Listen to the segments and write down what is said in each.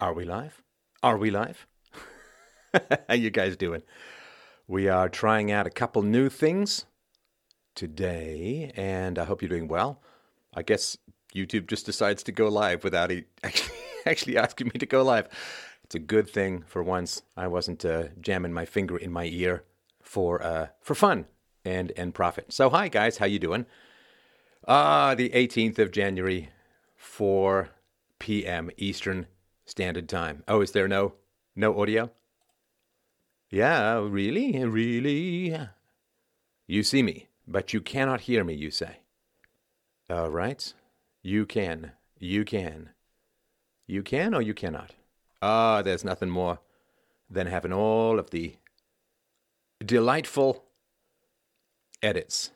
Are we live? Are we live? How you guys doing? We are trying out a couple new things today, and I hope you're doing well. I guess YouTube just decides to go live without it actually actually asking me to go live. It's a good thing for once. I wasn't uh, jamming my finger in my ear for uh, for fun and and profit. So hi guys, how you doing? Ah, the 18th of January, 4 p.m. Eastern Standard Time. Oh, is there no no audio? Yeah, really, really. You see me, but you cannot hear me. You say. All right, you can, you can, you can, or you cannot. Ah, there's nothing more than having all of the delightful edits.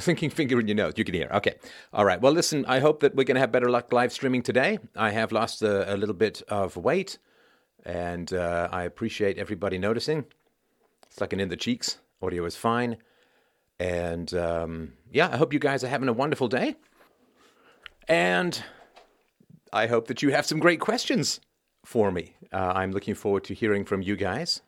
Thinking finger in your nose. You can hear. Okay. All right. Well, listen, I hope that we're going to have better luck live streaming today. I have lost a, a little bit of weight, and uh, I appreciate everybody noticing. An in the cheeks. Audio is fine. And um, yeah, I hope you guys are having a wonderful day. And I hope that you have some great questions for me. Uh, I'm looking forward to hearing from you guys.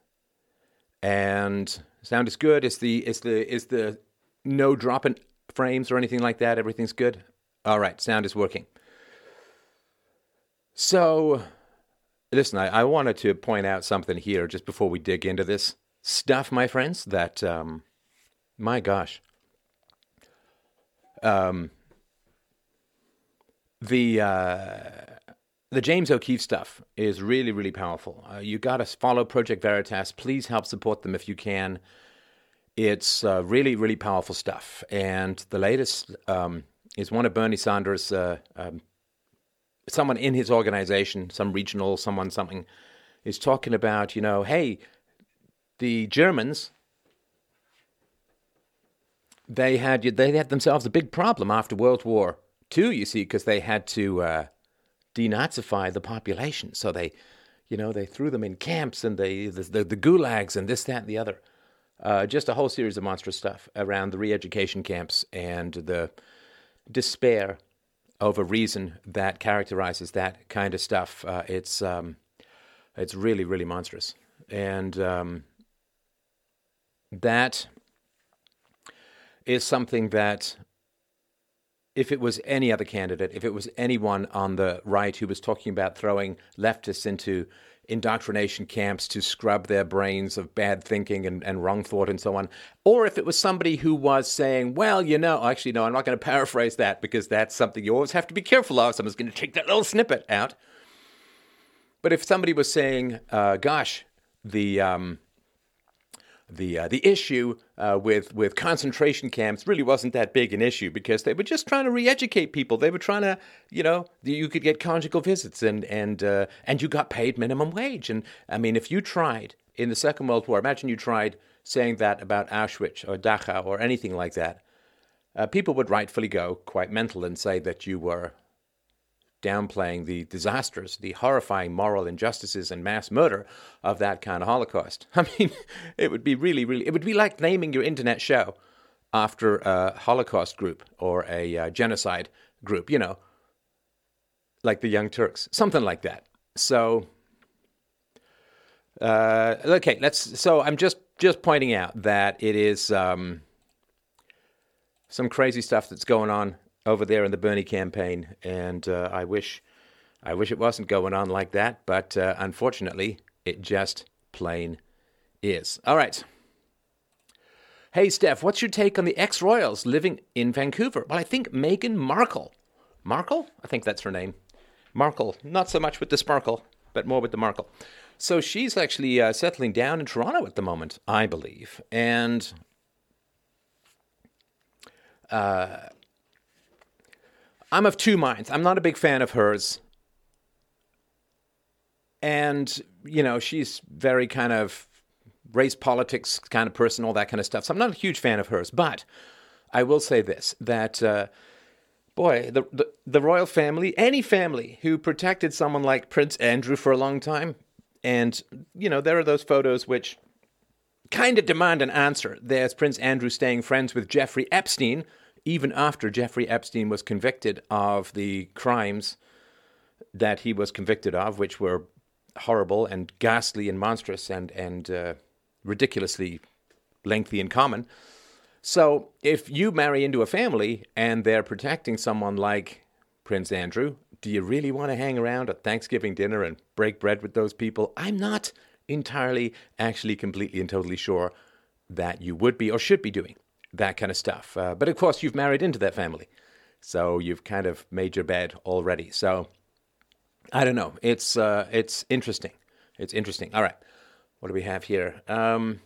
And sound is good. Is the is the is the no dropping frames or anything like that? Everything's good? All right, sound is working. So, listen, I, I wanted to point out something here just before we dig into this stuff, my friends, that, um, my gosh. Um, the uh, the James O'Keefe stuff is really really powerful. Uh, you got to follow Project Veritas. Please help support them if you can. It's uh, really, really powerful stuff. And the latest um, is one of Bernie Sanders, uh, um, someone in his organization, some regional, someone, something, is talking about, you know, hey, the Germans, they had they had themselves a big problem after World War II, you see, because they had to uh, denazify the population. So they, you know, they threw them in camps and they the, the, the gulags and this, that, and the other uh, just a whole series of monstrous stuff around the re-education camps and the despair over reason that characterizes that kind of stuff. Uh, it's um, it's really really monstrous, and um, that is something that. If it was any other candidate, if it was anyone on the right who was talking about throwing leftists into indoctrination camps to scrub their brains of bad thinking and, and wrong thought and so on. Or if it was somebody who was saying, well, you know, actually, no, I'm not going to paraphrase that because that's something you always have to be careful of. Someone's going to take that little snippet out. But if somebody was saying, uh, gosh, the. Um, the uh, the issue uh, with with concentration camps really wasn't that big an issue because they were just trying to re-educate people. They were trying to, you know, you could get conjugal visits and and uh, and you got paid minimum wage. And I mean, if you tried in the Second World War, imagine you tried saying that about Auschwitz or Dachau or anything like that. Uh, people would rightfully go quite mental and say that you were downplaying the disastrous, the horrifying moral injustices and mass murder of that kind of Holocaust. I mean, it would be really, really, it would be like naming your internet show after a Holocaust group or a uh, genocide group, you know, like the Young Turks, something like that. So, uh, okay, let's. So I'm just just pointing out that it is um, some crazy stuff that's going on over there in the Bernie campaign, and uh, I wish, I wish it wasn't going on like that, but uh, unfortunately, it just plain is. All right. Hey, Steph, what's your take on the ex royals living in Vancouver? Well, I think Meghan Markle. Markle? I think that's her name. Markle. Not so much with the sparkle, but more with the Markle. So she's actually uh, settling down in Toronto at the moment, I believe. And uh, I'm of two minds. I'm not a big fan of hers. And, you know, she's very kind of race politics kind of person, all that kind of stuff. So I'm not a huge fan of hers. But I will say this that, uh, boy, the, the, the royal family, any family who protected someone like Prince Andrew for a long time, and, you know, there are those photos which kind of demand an answer. There's Prince Andrew staying friends with Jeffrey Epstein even after Jeffrey Epstein was convicted of the crimes that he was convicted of, which were horrible and ghastly and monstrous and and uh, ridiculously lengthy and common. So if you marry into a family and they're protecting someone like Prince Andrew, do you really want to hang around at Thanksgiving dinner and break bread with those people? I'm not entirely, actually, completely and totally sure that you would be or should be doing that kind of stuff. Uh, but of course, you've married into that family. So you've kind of made your bed already. So I don't know. It's uh, it's interesting. It's interesting. All right. What do we have here? Um,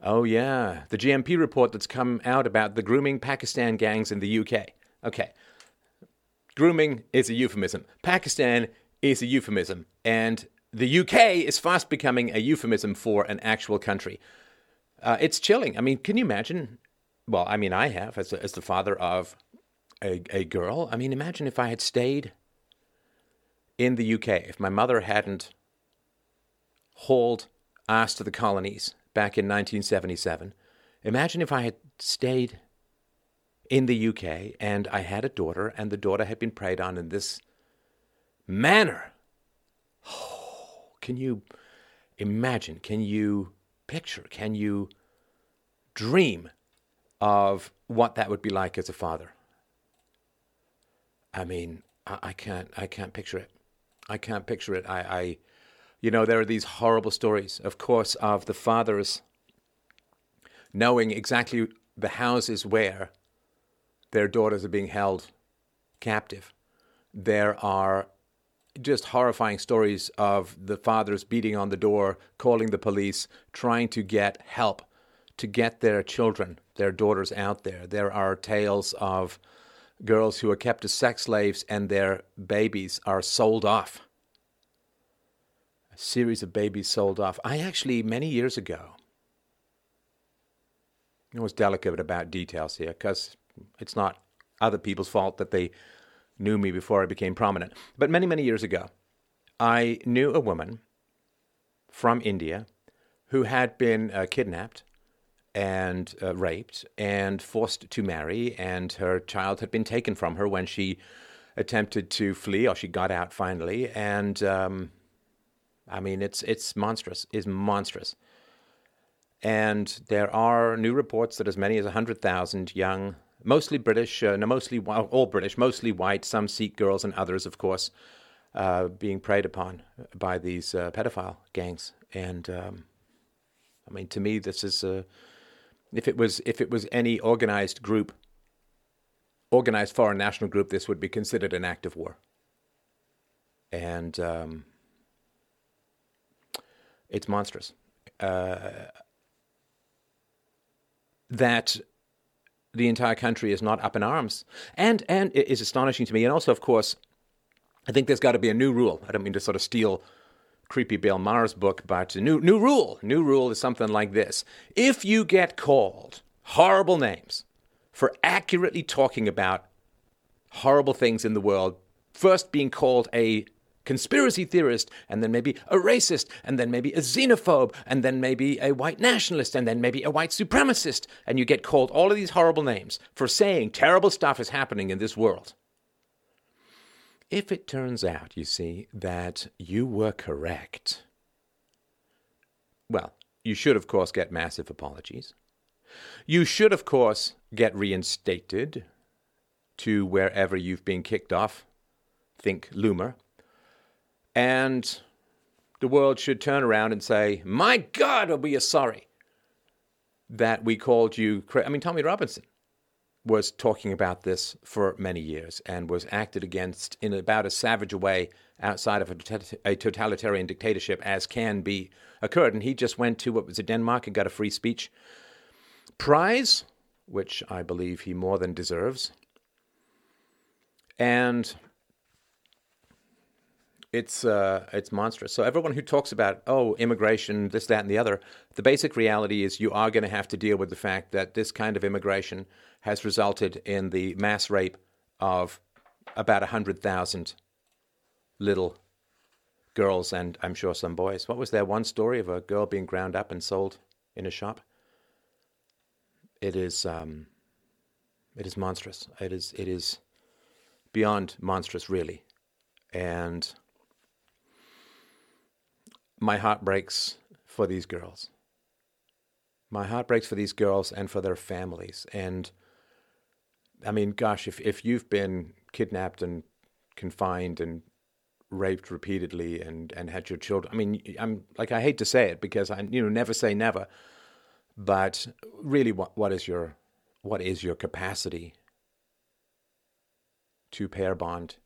oh yeah, the GMP report that's come out about the grooming Pakistan gangs in the UK. Okay, grooming is a euphemism. Pakistan is a euphemism, and the UK is fast becoming a euphemism for an actual country. Uh, it's chilling. I mean, can you imagine? Well, I mean, I have as, a, as the father of a, a girl. I mean, imagine if I had stayed in the UK, if my mother hadn't hauled ass to the colonies back in 1977. Imagine if I had stayed in the UK and I had a daughter and the daughter had been preyed on in this manner. Oh, can you imagine? Can you picture? Can you dream of what that would be like as a father? I mean, I, I can't. I can't picture it. I can't picture it. I, I, you know, there are these horrible stories, of course, of the fathers knowing exactly the houses where their daughters are being held captive. There are just horrifying stories of the fathers beating on the door, calling the police, trying to get help to get their children, their daughters out there. There are tales of girls who are kept as sex slaves and their babies are sold off. A series of babies sold off. I actually, many years ago, I was delicate about details here because it's not other people's fault that they knew me before I became prominent. But many, many years ago, I knew a woman from India who had been uh, kidnapped and uh, raped and forced to marry, and her child had been taken from her when she attempted to flee, or she got out finally. And um, I mean, it's it's monstrous. It's monstrous. And there are new reports that as many as 100,000 young mostly British, uh, no, mostly all British, mostly white, some Sikh girls and others, of course, uh, being preyed upon by these uh, pedophile gangs. And um, I mean, to me, this is uh, if it was if it was any organized group, organized foreign national group, this would be considered an act of war. And um, it's monstrous. Uh, that the entire country is not up in arms. And, and it is astonishing to me. And also, of course, I think there's got to be a new rule. I don't mean to sort of steal creepy Bill Maher's book, but a new, new rule. New rule is something like this. If you get called horrible names for accurately talking about horrible things in the world, first being called a conspiracy theorist, and then maybe a racist, and then maybe a xenophobe, and then maybe a white nationalist, and then maybe a white supremacist, and you get called all of these horrible names for saying terrible stuff is happening in this world. If it turns out, you see, that you were correct, well, you should, of course, get massive apologies. You should, of course, get reinstated to wherever you've been kicked off. Think Loomer. And the world should turn around and say, My God, we are sorry that we called you. Cra-. I mean, Tommy Robinson was talking about this for many years and was acted against in about as savage a way outside of a, totalitarian dictatorship as can be occurred. And he just went to what was it, Denmark and got a free speech prize, which I believe he more than deserves. And it's uh, it's monstrous. So everyone who talks about oh immigration, this, that, and the other, the basic reality is you are going to have to deal with the fact that this kind of immigration has resulted in the mass rape of about hundred thousand little girls and I'm sure some boys. What was there one story of a girl being ground up and sold in a shop? It is um, it is monstrous. It is it is beyond monstrous, really. And my heart breaks for these girls. My heart breaks for these girls and for their families. And I mean, gosh, if, if you've been kidnapped and confined and raped repeatedly and, and had your children, I mean, I'm like, I hate to say it because I, you know, never say never, but really what, what is your, what is your capacity to pair bond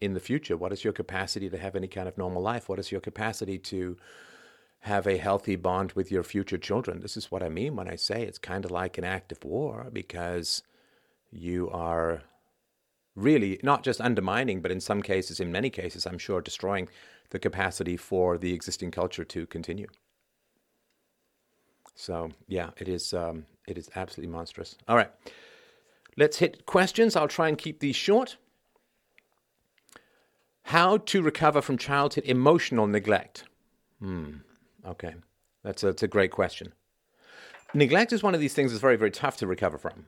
in the future? What is your capacity to have any kind of normal life? What is your capacity to have a healthy bond with your future children? This is what I mean when I say it's kind of like an act of war because you are really not just undermining, but in some cases, in many cases, I'm sure, destroying the capacity for the existing culture to continue. So yeah, it is um, it is absolutely monstrous. All right, let's hit questions. I'll try and keep these short. How to recover from childhood emotional neglect? Hmm. Okay, that's a, that's a great question. Neglect is one of these things that's very very tough to recover from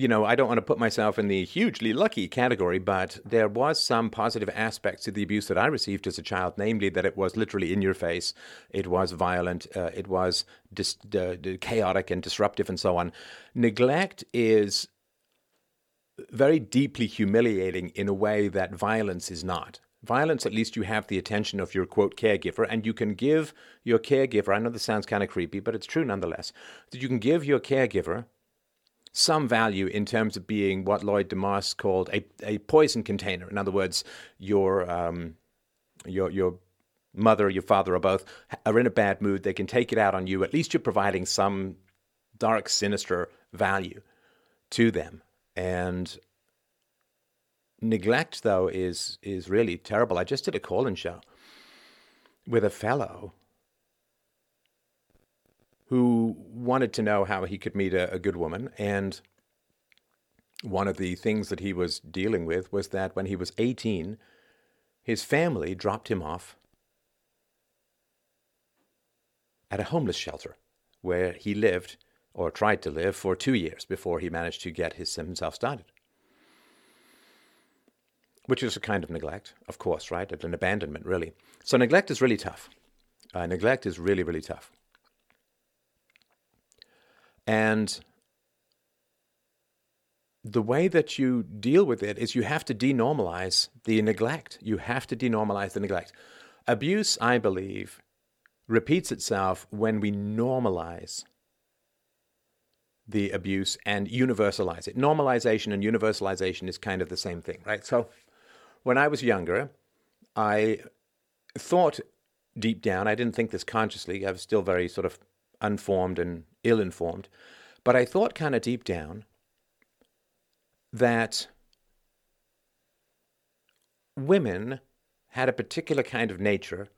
you know, I don't want to put myself in the hugely lucky category, but there was some positive aspects to the abuse that I received as a child, namely that it was literally in your face, it was violent, uh, it was dis- uh, chaotic and disruptive, and so on. Neglect is very deeply humiliating in a way that violence is not. Violence, at least you have the attention of your quote caregiver, and you can give your caregiver, I know this sounds kind of creepy, but it's true nonetheless, that you can give your caregiver some value in terms of being what Lloyd deMause called a, a poison container. In other words, your um, your your mother, your father, or both are in a bad mood. They can take it out on you. At least you're providing some dark, sinister value to them. And neglect, though, is is really terrible. I just did a call-in show with a fellow who wanted to know how he could meet a, a good woman. And one of the things that he was dealing with was that when he was 18, his family dropped him off at a homeless shelter where he lived or tried to live for two years before he managed to get his, himself started. Which is a kind of neglect, of course, right? An abandonment, really. So neglect is really tough. Uh, neglect is really, really tough. And the way that you deal with it is you have to denormalize the neglect. You have to denormalize the neglect. Abuse, I believe, repeats itself when we normalize the abuse and universalize it. Normalization and universalization is kind of the same thing, right? So when I was younger, I thought deep down, I didn't think this consciously, I was still very sort of unformed and ill informed. But I thought kind of deep down that women had a particular kind of nature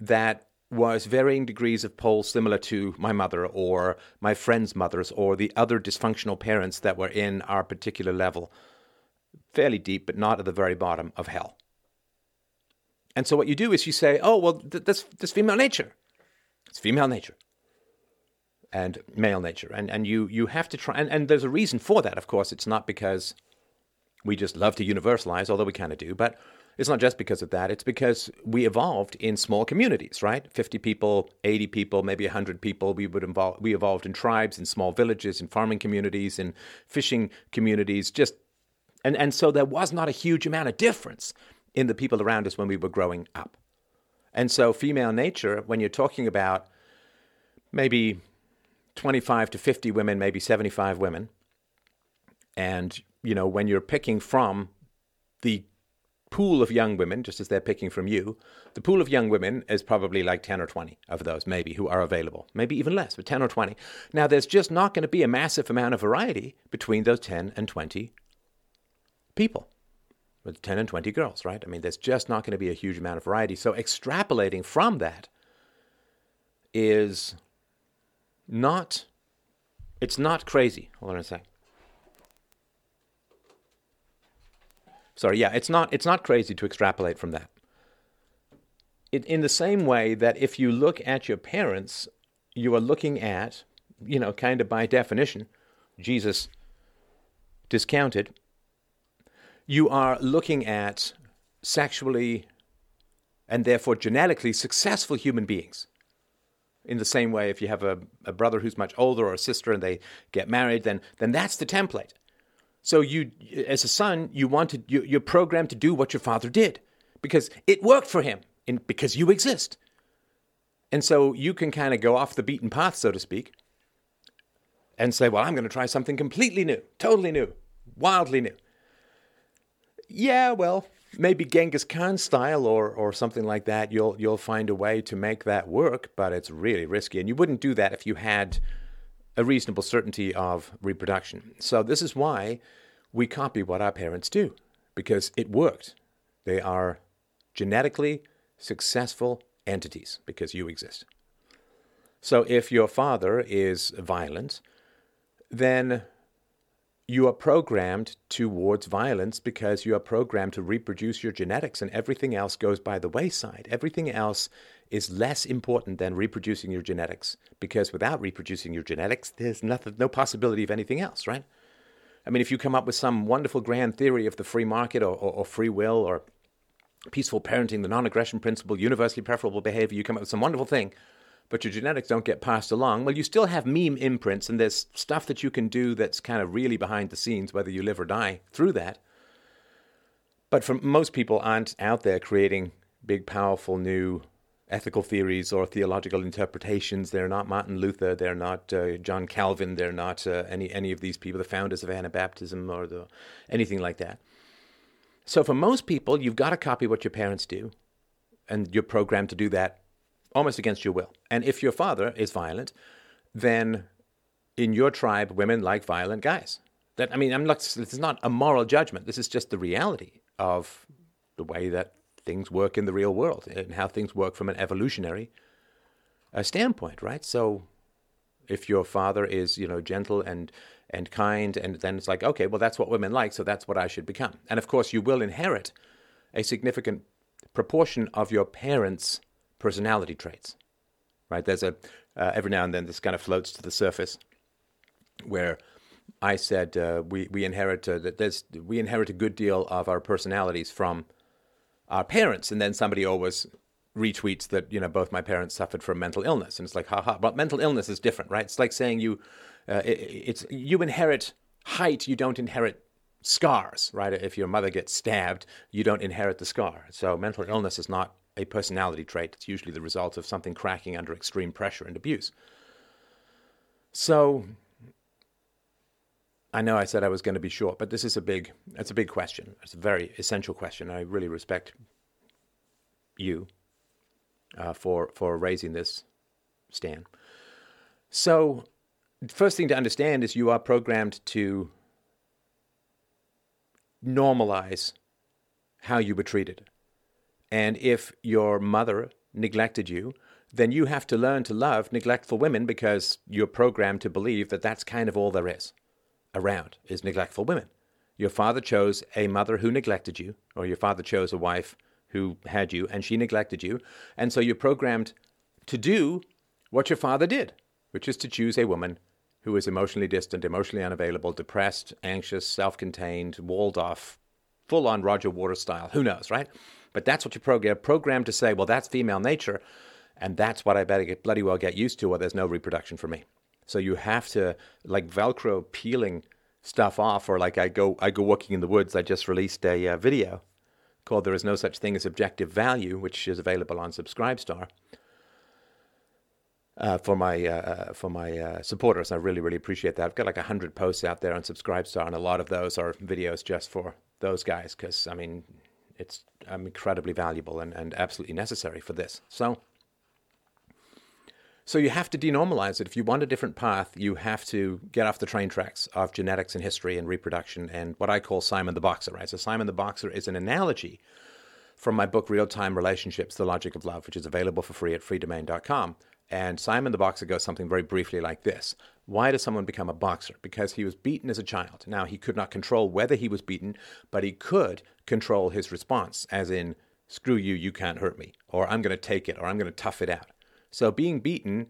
that was varying degrees of pole similar to my mother or my friends' mothers or the other dysfunctional parents that were in our particular level, fairly deep, but not at the very bottom of hell. And so what you do is you say, oh, well, th- that's, that's female nature. It's female nature and male nature. And, and you, you have to try, and, and there's a reason for that, of course. It's not because we just love to universalize, although we kind of do, but it's not just because of that. It's because we evolved in small communities, right? 50 people, 80 people, maybe 100 people. We would involve, we evolved in tribes, in small villages, in farming communities, in fishing communities, just, and, and so there was not a huge amount of difference in the people around us when we were growing up. And so female nature, when you're talking about maybe 25 to 50 women, maybe 75 women. And, you know, when you're picking from the pool of young women, just as they're picking from you, the pool of young women is probably like 10 or 20 of those, maybe, who are available. Maybe even less, but 10 or 20. Now, there's just not going to be a massive amount of variety between those 10 and 20 people. With 10 and 20 girls, right? I mean, there's just not going to be a huge amount of variety. So, extrapolating from that is not, it's not crazy. Hold on a sec. Sorry, yeah, it's not, it's not crazy to extrapolate from that. It, in the same way that if you look at your parents, you are looking at, you know, kind of by definition, Jesus discounted, you are looking at sexually and therefore genetically successful human beings. In the same way, if you have a, a brother who's much older or a sister and they get married, then, then that's the template. So you, as a son, you wanted you, you're programmed to do what your father did because it worked for him, and because you exist. And so you can kind of go off the beaten path, so to speak, and say, "Well, I'm going to try something completely new, totally new, wildly new." Yeah, well, maybe Genghis Khan style or or something like that. You'll you'll find a way to make that work, but it's really risky, and you wouldn't do that if you had a reasonable certainty of reproduction. So, this is why we copy what our parents do, because it worked. They are genetically successful entities because you exist. So, if your father is violent, then you are programmed towards violence because you are programmed to reproduce your genetics, and everything else goes by the wayside. Everything else is less important than reproducing your genetics because without reproducing your genetics, there's nothing, no possibility of anything else, right? I mean, if you come up with some wonderful grand theory of the free market or, or, or free will or peaceful parenting, the non aggression principle, universally preferable behavior, you come up with some wonderful thing, but your genetics don't get passed along, well, you still have meme imprints and there's stuff that you can do that's kind of really behind the scenes, whether you live or die through that. But for most people aren't out there creating big, powerful new ethical theories or theological interpretations. They're not Martin Luther. They're not uh, John Calvin. They're not uh, any any of these people, the founders of Anabaptism or the, anything like that. So for most people, you've got to copy what your parents do, and you're programmed to do that almost against your will. And if your father is violent, then in your tribe, women like violent guys. That I mean, I'm not. This is not a moral judgment. This is just the reality of the way that things work in the real world and how things work from an evolutionary uh, standpoint, right? So if your father is, you know, gentle and and kind, and then it's like, okay, well, that's what women like, so that's what I should become. And of course, you will inherit a significant proportion of your parents' personality traits, right? There's a uh, every now and then this kind of floats to the surface where I said uh, we we inherit uh, that there's we inherit a good deal of our personalities from our parents, and then somebody always retweets that you know both my parents suffered from mental illness, and it's like, haha. But mental illness is different, right? It's like saying you, uh, it, it's you inherit height, you don't inherit scars, right? If your mother gets stabbed, you don't inherit the scar. So mental illness is not a personality trait. It's usually the result of something cracking under extreme pressure and abuse. So I know I said I was going to be short, but this is a big it's a big question. It's a very essential question. I really respect you uh, for for raising this, Stan. So, first thing to understand is you are programmed to normalize how you were treated. And if your mother neglected you, then you have to learn to love neglectful women because you're programmed to believe that that's kind of all there is around is neglectful women. Your father chose a mother who neglected you, or your father chose a wife who had you and she neglected you. And so you're programmed to do what your father did, which is to choose a woman who is emotionally distant, emotionally unavailable, depressed, anxious, self contained, walled off, full on Roger Waters style. Who knows, right? But that's what you're program- programmed to say, well, that's female nature, and that's what I better get bloody well get used to, or there's no reproduction for me. So you have to like Velcro peeling stuff off, or like I go I go walking in the woods. I just released a uh, video called "There Is No Such Thing as Objective Value," which is available on Subscribestar. Uh, for my uh, uh for my uh, supporters, I really really appreciate that. I've got like hundred posts out there on Subscribestar, and a lot of those are videos just for those guys because I mean it's um, incredibly valuable and, and absolutely necessary for this. So so you have to denormalize it. If you want a different path, you have to get off the train tracks of genetics and history and reproduction and what I call Simon the Boxer, right? So Simon the Boxer is an analogy from my book Real Time Relationships: The Logic of Love, which is available for free at freedomain.com. And Simon the Boxer goes something very briefly like this. Why does someone become a boxer? Because he was beaten as a child. Now, he could not control whether he was beaten, but he could control his response, as in, screw you, you can't hurt me, or I'm going to take it, or I'm going to tough it out. So being beaten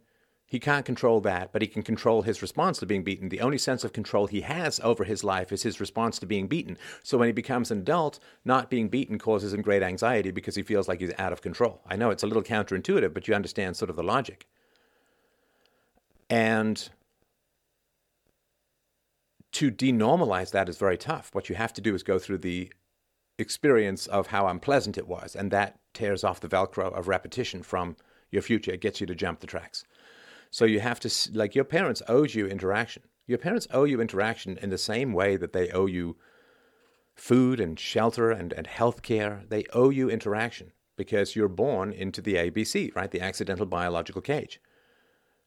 He can't control that, but he can control his response to being beaten. The only sense of control he has over his life is his response to being beaten. So when he becomes an adult, not being beaten causes him great anxiety because he feels like he's out of control. I know it's a little counterintuitive, but you understand sort of the logic. And to denormalize that is very tough. What you have to do is go through the experience of how unpleasant it was, and that tears off the Velcro of repetition from your future. It gets you to jump the tracks. So you have to, like, your parents owe you interaction. Your parents owe you interaction in the same way that they owe you food and shelter and, and health care. They owe you interaction because you're born into the ABC, right? The accidental biological cage.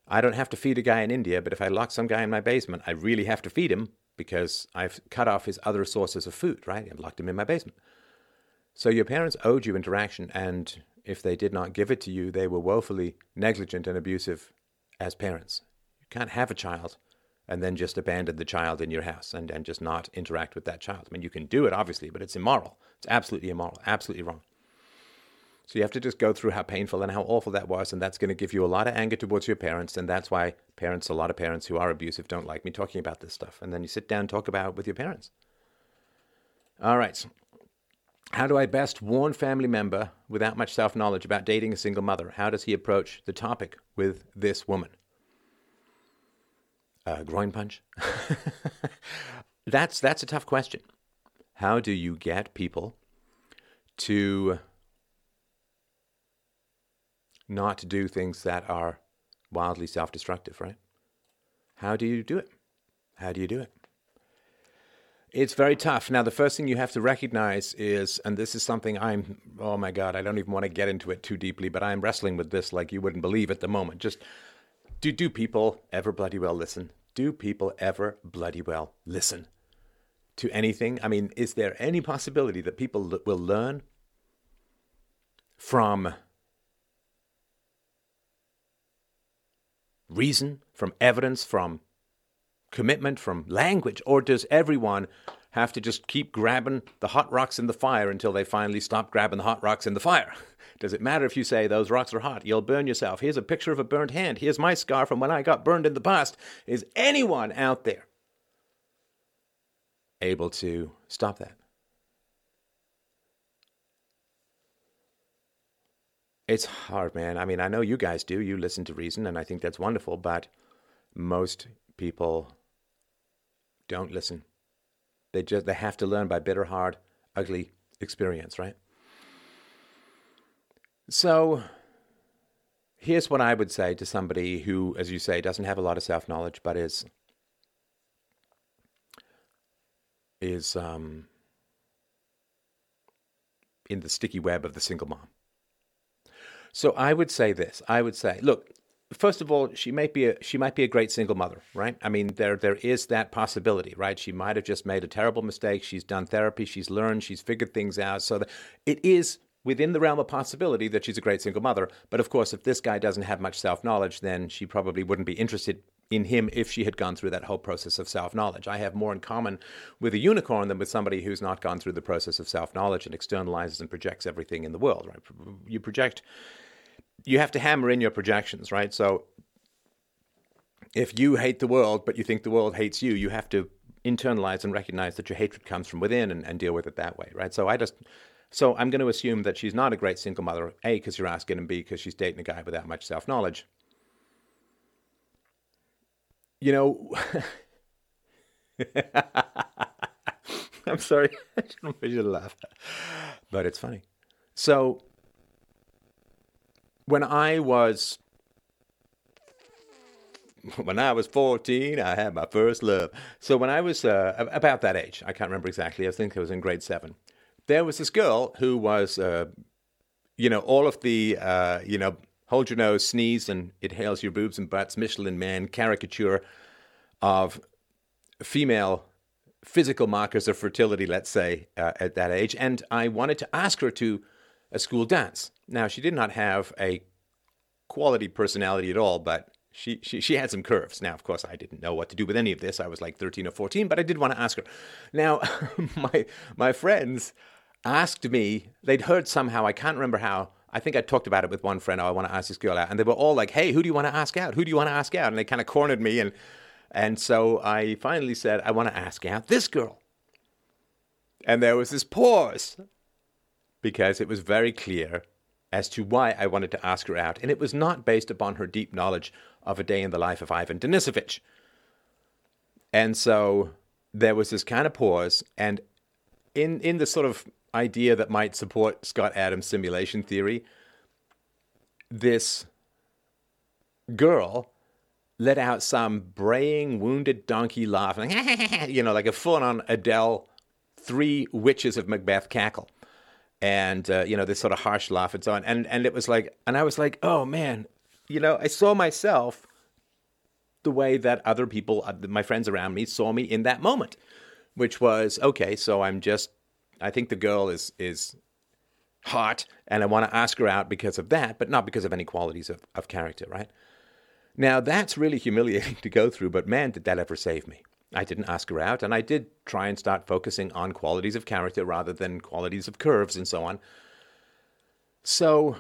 I don't have to feed a guy in India, but if I lock some guy in my basement, I really have to feed him because I've cut off his other sources of food, right? I've locked him in my basement. So your parents owed you interaction, and if they did not give it to you, they were woefully negligent and abusive as parents. You can't have a child and then just abandon the child in your house and, and just not interact with that child. I mean, you can do it, obviously, but it's immoral. It's absolutely immoral, absolutely wrong. So you have to just go through how painful and how awful that was, and that's going to give you a lot of anger towards your parents, and that's why parents, a lot of parents who are abusive, don't like me talking about this stuff. And then you sit down and talk about it with your parents. All right. How do I best warn family member without much self knowledge about dating a single mother? How does he approach the topic with this woman? Uh, groin punch? that's, that's a tough question. How do you get people to not do things that are wildly self destructive, right? How do you do it? How do you do it? It's very tough. Now, the first thing you have to recognize is, and this is something I'm, oh my God, I don't even want to get into it too deeply, but I'm wrestling with this like you wouldn't believe at the moment. Just do, do people ever bloody well listen? Do people ever bloody well listen to anything? I mean, is there any possibility that people will learn from reason, from evidence, from commitment, from language? Or does everyone have to just keep grabbing the hot rocks in the fire until they finally stop grabbing the hot rocks in the fire? Does it matter if you say those rocks are hot? You'll burn yourself. Here's a picture of a burnt hand. Here's my scar from when I got burned in the past. Is anyone out there able to stop that? It's hard, man. I mean, I know you guys do. You listen to reason, and I think that's wonderful, but most people don't listen. They just they have to learn by bitter, hard, ugly experience, right? So here's what I would say to somebody who, as you say, doesn't have a lot of self knowledge, but is is um, in the sticky web of the single mom. So I would say this. I would say, look, first of all, she might be a she might be a great single mother, right? I mean, there there is that possibility, right? She might have just made a terrible mistake. She's done therapy, she's learned, she's figured things out. So that it is within the realm of possibility that she's a great single mother. But of course, if this guy doesn't have much self knowledge, then she probably wouldn't be interested in him if she had gone through that whole process of self knowledge. I have more in common with a unicorn than with somebody who's not gone through the process of self knowledge and externalizes and projects everything in the world, right? You project, you have to hammer in your projections, right? So if you hate the world, but you think the world hates you, you have to internalize and recognize that your hatred comes from within and, and deal with it that way, right? So I just, so I'm going to assume that she's not a great single mother, A, because you're asking, and B, because she's dating a guy without much self knowledge you know, I'm sorry, I shouldn't laugh, but it's funny. So, when I was when I was 14, I had my first love. So when I was uh, about that age, I can't remember exactly. I think I was in grade seven. There was this girl who was, uh, you know, all of the, uh, you know, hold your nose, sneeze, and it hails your boobs and butts, Michelin Man caricature of female physical markers of fertility, let's say, uh, at that age. And I wanted to ask her to a school dance. Now, she did not have a quality personality at all, but she, she, she had some curves. Now, of course, I didn't know what to do with any of this. I was like 13 or 14, but I did want to ask her. Now, my, my friends asked me, they'd heard somehow, I can't remember how, I think I talked about it with one friend. Oh, I want to ask this girl out, and they were all like, "Hey, who do you want to ask out? Who do you want to ask out?" And they kind of cornered me, and and so I finally said, "I want to ask out this girl." And there was this pause because it was very clear as to why I wanted to ask her out, and it was not based upon her deep knowledge of a day in the life of Ivan Denisovich. And so there was this kind of pause, and in in the sort of idea that might support Scott Adams' simulation theory, this girl let out some braying, wounded donkey laugh, you know, like a full-on Adele, three witches of Macbeth cackle, and uh, you know this sort of harsh laugh and so on, and and it was like, and I was like, oh man, you know, I saw myself the way that other people, uh, my friends around me, saw me in that moment, which was okay. So I'm just, I think the girl is is hot, and I want to ask her out because of that, but not because of any qualities of, of character, right? Now that's really humiliating to go through, but man, did that ever save me. I didn't ask her out, and I did try and start focusing on qualities of character rather than qualities of curves and so on. So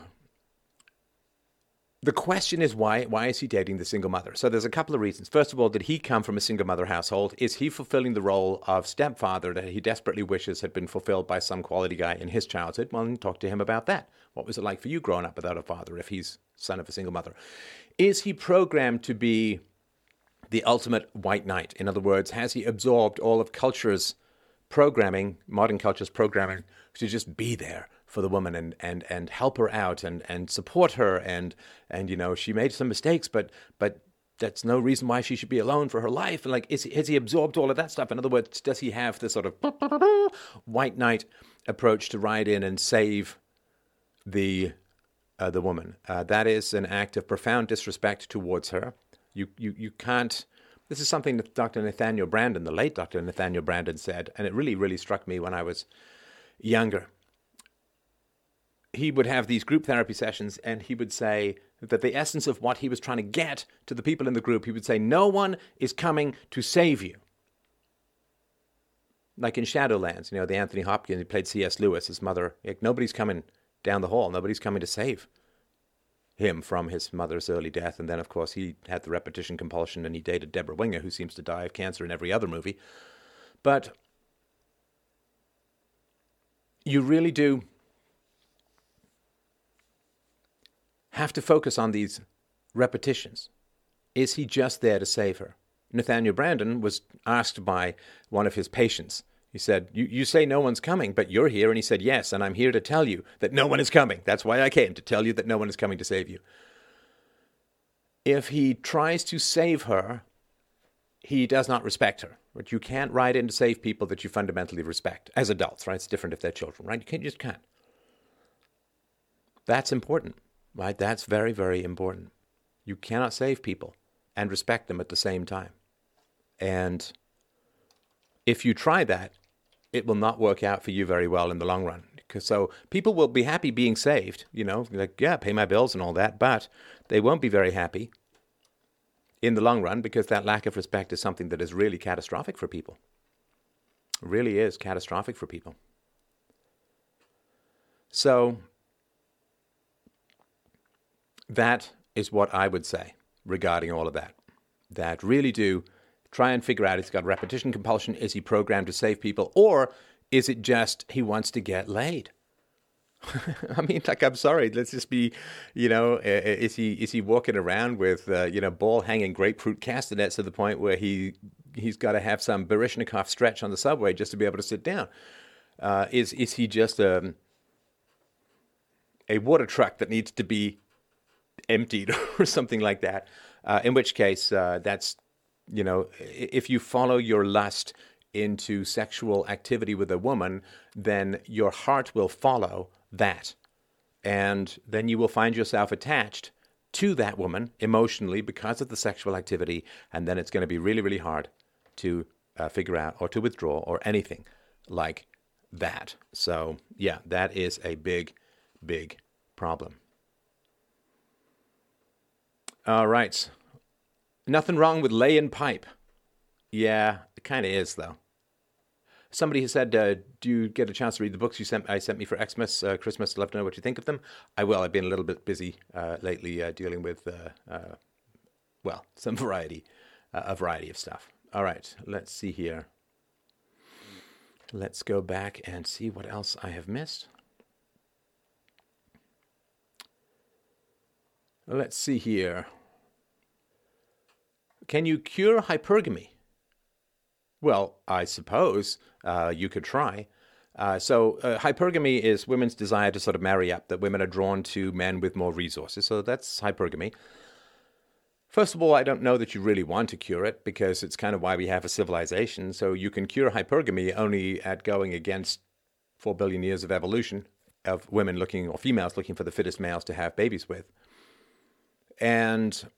the question is why why is he dating the single mother? So there's a couple of reasons. First of all, did he come from a single mother household? Is he fulfilling the role of stepfather that he desperately wishes had been fulfilled by some quality guy in his childhood? Well, talk to him about that. What was it like for you growing up without a father if he's son of a single mother? Is he programmed to be the ultimate white knight? In other words, has he absorbed all of culture's programming, modern culture's programming, to just be there for the woman and, and, and help her out and, and support her and and you know she made some mistakes but but that's no reason why she should be alone for her life. And like is has he absorbed all of that stuff? In other words does he have this sort of white knight approach to ride in and save the uh, the woman? Uh, that is an act of profound disrespect towards her you you you can't this is something that Dr. Nathaniel Branden, the late Dr. Nathaniel Branden, said, and it really, really struck me when I was younger he would have these group therapy sessions and he would say that the essence of what he was trying to get to the people in the group, he would say, No one is coming to save you. Like in Shadowlands, you know, the Anthony Hopkins, he played C.S. Lewis, his mother. Like, nobody's coming down the hall, nobody's coming to save him from his mother's early death. And then, of course, he had the repetition compulsion and he dated Debra Winger, who seems to die of cancer in every other movie. But you really do have to focus on these repetitions. Is he just there to save her? Nathaniel Branden was asked by one of his patients. He said, you, you say no one's coming, but you're here. And he said, Yes, and I'm here to tell you that no one is coming. That's why I came, to tell you that no one is coming to save you. If he tries to save her, he does not respect her. But you can't ride in to save people that you fundamentally respect as adults, right? It's different if they're children, right? You, can't, you just can't. That's important. Right? That's very, very important. You cannot save people and respect them at the same time. And if you try that, it will not work out for you very well in the long run. So people will be happy being saved, you know, like, yeah, pay my bills and all that, but they won't be very happy in the long run because that lack of respect is something that is really catastrophic for people. It really is catastrophic for people. So that is what I would say regarding all of that. That really do try and figure out if he's got repetition compulsion. Is he programmed to save people? Or is it just he wants to get laid? I mean, like, I'm sorry. Let's just be, you know, is he is he walking around with, uh, you know, ball hanging grapefruit castanets to the point where he he's got to have some Baryshnikov stretch on the subway just to be able to sit down? Uh, is is he just a um, a water truck that needs to be emptied or something like that. Uh, in which case, uh, that's, you know, if you follow your lust into sexual activity with a woman, then your heart will follow that. And then you will find yourself attached to that woman emotionally because of the sexual activity. And then it's going to be really, really hard to uh, figure out or to withdraw or anything like that. So, yeah, that is a big, big problem. All right. Nothing wrong with laying pipe. Yeah, it kind of is, though. Somebody has said, uh, "Do you get a chance to read the books you sent? I sent me for Xmas, uh, Christmas. I'd love to know what you think of them." I will. I've been a little bit busy uh, lately uh, dealing with, uh, uh, well, some variety, a variety of stuff. All right, let's see here. Let's go back and see what else I have missed. Let's see here. Can you cure hypergamy? Well, I suppose uh, you could try. Uh, so, uh, hypergamy is women's desire to sort of marry up, that women are drawn to men with more resources. So, that's hypergamy. First of all, I don't know that you really want to cure it because it's kind of why we have a civilization. So, you can cure hypergamy only at going against 4 billion years of evolution of women looking, or females looking for the fittest males to have babies with. And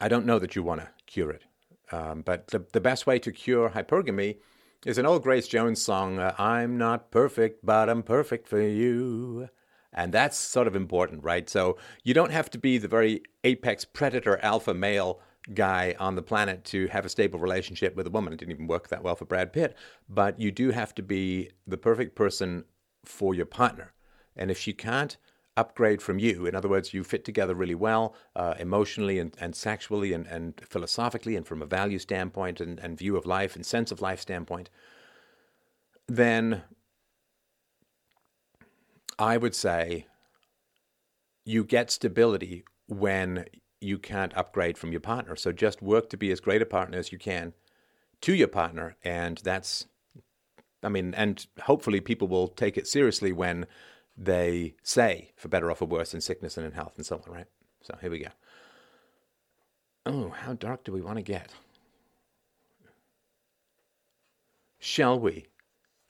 I don't know that you want to cure it. Um, but the, the best way to cure hypergamy is an old Grace Jones song, uh, I'm not perfect, but I'm perfect for you. And that's sort of important, right? So you don't have to be the very apex predator alpha male guy on the planet to have a stable relationship with a woman. It didn't even work that well for Brad Pitt. But you do have to be the perfect person for your partner. And if she can't upgrade from you. In other words, you fit together really well uh, emotionally and, and sexually and, and philosophically and from a value standpoint and, and view of life and sense of life standpoint. Then I would say you get stability when you can't upgrade from your partner. So just work to be as great a partner as you can to your partner. And that's, I mean, and hopefully people will take it seriously when they say, for better or for worse, in sickness and in health and so on, right? So here we go. Oh, how dark do we want to get? Shall we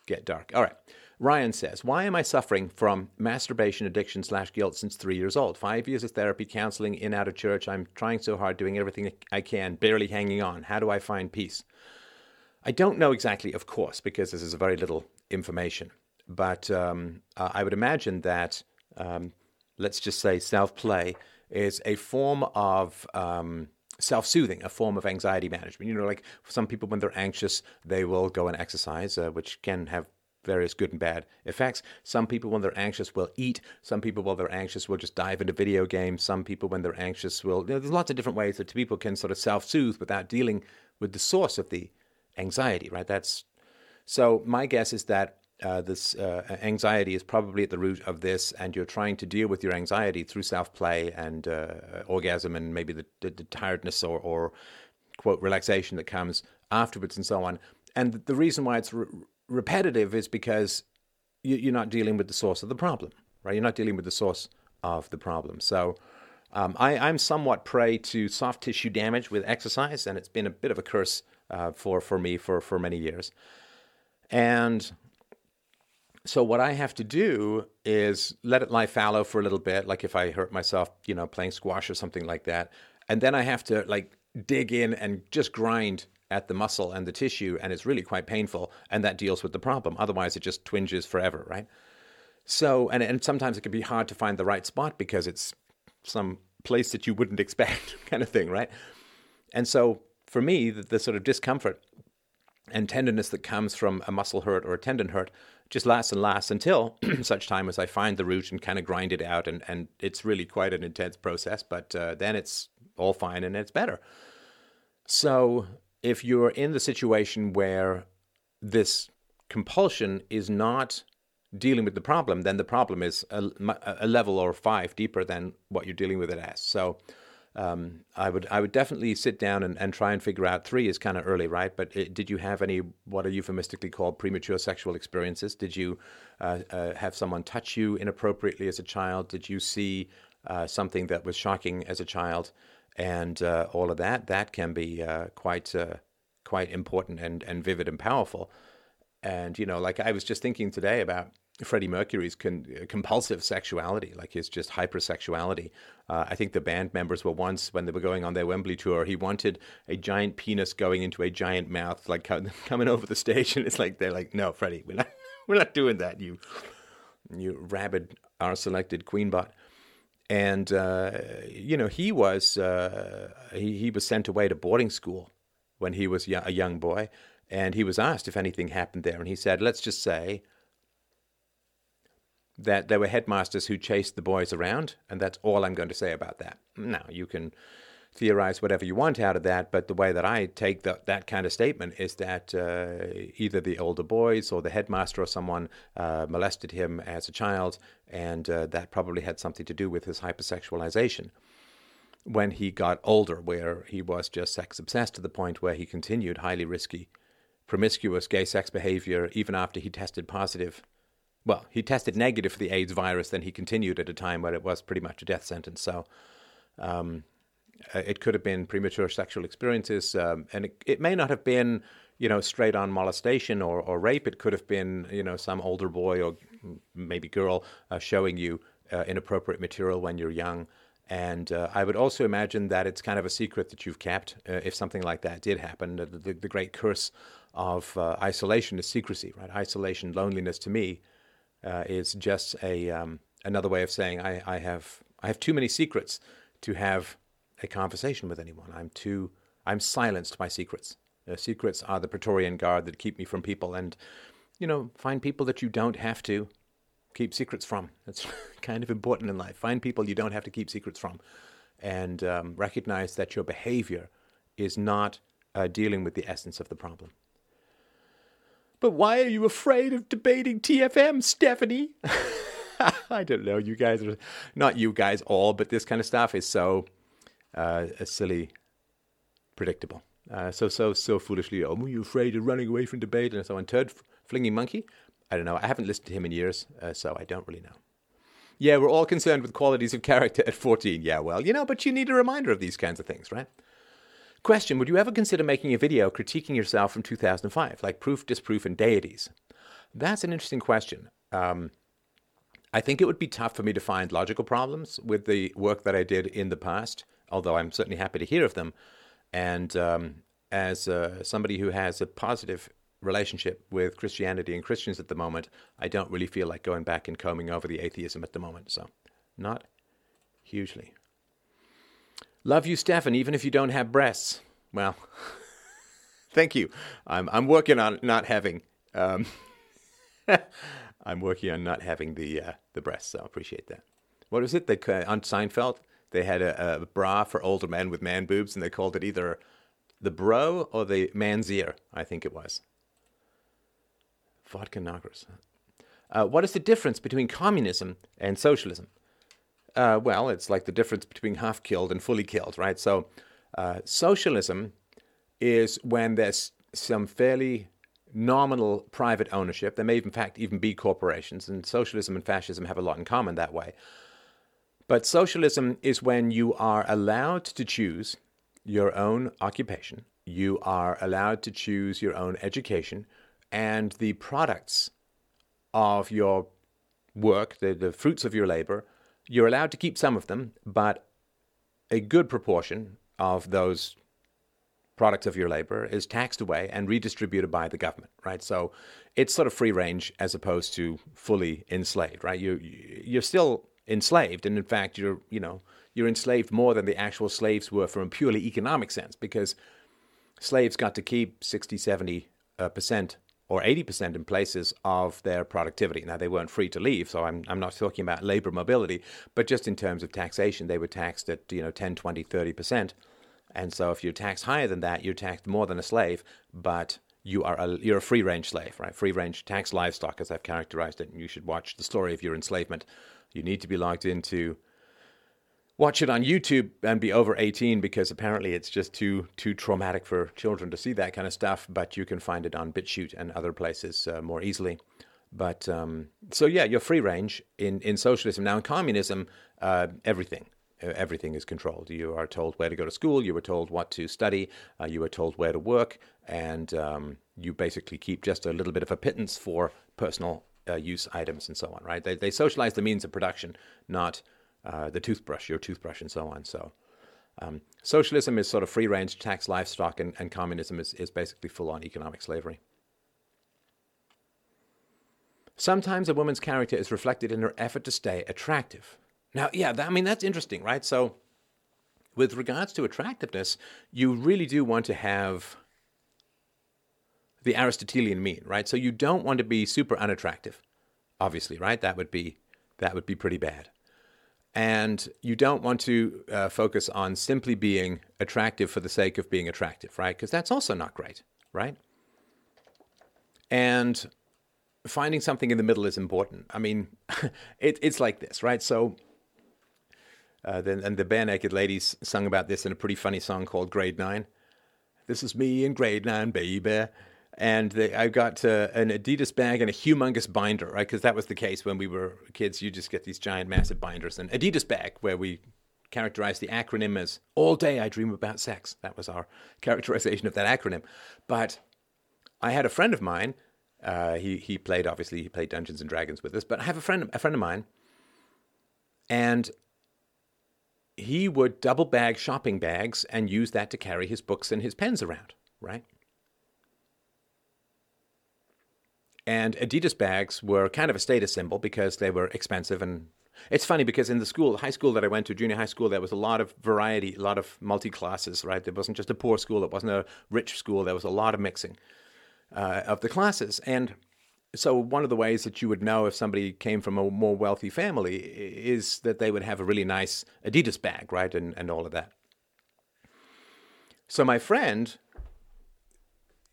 get dark? All right. Ryan says, Why am I suffering from masturbation addiction slash guilt since three years old? Five years of therapy, counseling, in, out of church. I'm trying so hard, doing everything I can, barely hanging on. How do I find peace? I don't know exactly, of course, because this is very little information. But um, uh, I would imagine that, um, let's just say, self play is a form of um, self soothing, a form of anxiety management. You know, like some people, when they're anxious, they will go and exercise, uh, which can have various good and bad effects. Some people, when they're anxious, will eat. Some people, when they're anxious, will just dive into video games. Some people, when they're anxious, will. You know, there's lots of different ways that people can sort of self soothe without dealing with the source of the anxiety, right? That's so. My guess is that uh, this uh, anxiety is probably at the root of this, and you're trying to deal with your anxiety through self play and uh, orgasm and maybe the, the, the tiredness or, or, quote relaxation that comes afterwards and so on. And the reason why it's re- repetitive is because you, are not dealing with the source of the problem, right? You're not dealing with the source of the problem. So um, I, am somewhat prey to soft tissue damage with exercise, and it's been a bit of a curse uh, for for me for for many years. And so what I have to do is let it lie fallow for a little bit, like if I hurt myself, you know, playing squash or something like that, and then I have to like dig in and just grind at the muscle and the tissue, and it's really quite painful, and that deals with the problem. Otherwise, it just twinges forever, right? So, and and sometimes it can be hard to find the right spot because it's some place that you wouldn't expect, kind of thing, right? And so, for me, the, the sort of discomfort and tenderness that comes from a muscle hurt or a tendon hurt just lasts and lasts until such time as I find the root and kind of grind it out. And, and it's really quite an intense process, but uh, then it's all fine and it's better. So if you're in the situation where this compulsion is not dealing with the problem, then the problem is a, a level or five deeper than what you're dealing with it as. So um, I would I would definitely sit down and, and try and figure out. Three is kind of early, right? But it, did you have any what are euphemistically called premature sexual experiences? Did you uh, uh, have someone touch you inappropriately as a child? Did you see uh, something that was shocking as a child? And uh, all of that that can be uh, quite uh, quite important and and vivid and powerful. And you know, like I was just thinking today about Freddie Mercury's con- compulsive sexuality, like his just hypersexuality. Uh, I think the band members were once, when they were going on their Wembley tour, he wanted a giant penis going into a giant mouth, like coming over the stage, and it's like they're like, "No, Freddie, we're not, we're not doing that. You, you rabid, our selected queenbot." And uh, you know, he was uh, he, he was sent away to boarding school when he was a young boy And he was asked if anything happened there, and he said, let's just say that there were headmasters who chased the boys around, and that's all I'm going to say about that. Now, you can theorize whatever you want out of that, but the way that I take the, that kind of statement is that uh, either the older boys or the headmaster or someone uh, molested him as a child, and uh, that probably had something to do with his hypersexualization when he got older, where he was just sex obsessed to the point where he continued highly risky, promiscuous gay sex behavior even after he tested positive. Well, he tested negative for the AIDS virus, then he continued at a time where it was pretty much a death sentence. So, um, uh, it could have been premature sexual experiences, um, and it, it, may not have been, you know, straight on molestation or, or rape. It could have been, you know, some older boy or maybe girl uh, showing you uh, inappropriate material when you're young. And uh, I would also imagine that it's kind of a secret that you've kept uh, if something like that did happen. The, the, great curse of uh, isolation is secrecy, right? Isolation, loneliness to me is just a um, another way of saying I, I have I have too many secrets to have a conversation with anyone. I'm too, I'm silenced by secrets. Uh, secrets are the Praetorian Guard that keep me from people. And, you know, find people that you don't have to keep secrets from. That's kind of important in life. Find people you don't have to keep secrets from. And um, recognize that your behavior is not uh, dealing with the essence of the problem. But why are you afraid of debating TFM, Stephanie? I don't know. You guys are, not you guys all, but this kind of stuff is so uh, a silly, predictable. Uh, so so so foolishly, oh, are you afraid of running away from debate and so on? Turd flinging monkey. I don't know. I haven't listened to him in years, uh, so I don't really know. Yeah, we're all concerned with qualities of character at 14. Yeah, well, you know, but you need a reminder of these kinds of things, right? Question Would you ever consider making a video critiquing yourself from 2005, like proof, disproof, and deities? That's an interesting question. Um, I think it would be tough for me to find logical problems with the work that I did in the past although I'm certainly happy to hear of them. And um, as uh, somebody who has a positive relationship with Christianity and Christians at the moment, I don't really feel like going back and combing over the atheism at the moment. So, not hugely. Love you, Stefan, even if you don't have breasts. Well, thank you. I'm I'm working on not having. Um, I'm working on not having the uh, the breasts. So I appreciate that. What was it that uh, on Seinfeld? they had a, a, bra for older men with man boobs, and they called it either the bro or the man's ear, I think it was. Vodka Nagras. Uh, what is the difference between communism and socialism? Uh, well, it's like the difference between half killed and fully killed, right? So, uh, socialism is when there's some fairly nominal private ownership. There may, in fact, even be corporations, and socialism and fascism have a lot in common that way. But socialism is when you are allowed to choose your own occupation, you are allowed to choose your own education, and the products of your work, the, the fruits of your labor, you're allowed to keep some of them, but a good proportion of those products of your labor is taxed away and redistributed by the government, right? So it's sort of free range as opposed to fully enslaved, right? You you're still enslaved, and in fact, you're you know you're enslaved more than the actual slaves were from a purely economic sense, because slaves got to keep 60, 70 uh, percent or 80 percent in places of their productivity. Now they weren't free to leave, so I'm I'm not talking about labor mobility, but just in terms of taxation, they were taxed at you know 10, 20, 30 percent. And so if you're taxed higher than that, you're taxed more than a slave, but you are a, you're a free range slave, right? Free range tax livestock, as I've characterized it. And you should watch the story of your enslavement you need to be logged into watch it on YouTube and be over 18 because apparently it's just too too traumatic for children to see that kind of stuff. But you can find it on BitChute and other places uh, more easily. But um, so yeah, you're free range in in socialism. Now in communism, uh, everything everything is controlled. You are told where to go to school. You were told what to study. Uh, you were told where to work, and um, you basically keep just a little bit of a pittance for personal uh, use items and so on, right? They, they socialize the means of production, not uh, the toothbrush, your toothbrush, and so on. So um, socialism is sort of free range tax livestock, and, and communism is, is basically full on economic slavery. Sometimes a woman's character is reflected in her effort to stay attractive. Now, yeah, that, I mean, that's interesting, right? So, with regards to attractiveness, you really do want to have the Aristotelian mean, right? So you don't want to be super unattractive, obviously, right? That would be that would be pretty bad. And you don't want to uh, focus on simply being attractive for the sake of being attractive, right? Because that's also not great, right? And finding something in the middle is important. I mean, it, it's like this, right? So, uh, then, and the Barenaked Ladies sung about this in a pretty funny song called Grade Nine. This is me in grade nine, baby and they, I got uh, an Adidas bag and a humongous binder, right? Because that was the case when we were kids. You just get these giant, massive binders. And Adidas bag, where we characterized the acronym as "All Day I Dream About Sex." That was our characterization of that acronym. But I had a friend of mine. Uh, he he played obviously he played Dungeons and Dragons with us. But I have a friend a friend of mine, and he would double bag shopping bags and use that to carry his books and his pens around, right? And Adidas bags were kind of a status symbol because they were expensive. And it's funny because in the school, high school that I went to, junior high school, there was a lot of variety, a lot of multi classes, right? It wasn't just a poor school, it wasn't a rich school. There was a lot of mixing uh, of the classes. And so, one of the ways that you would know if somebody came from a more wealthy family is that they would have a really nice Adidas bag, right? And, and all of that. So, my friend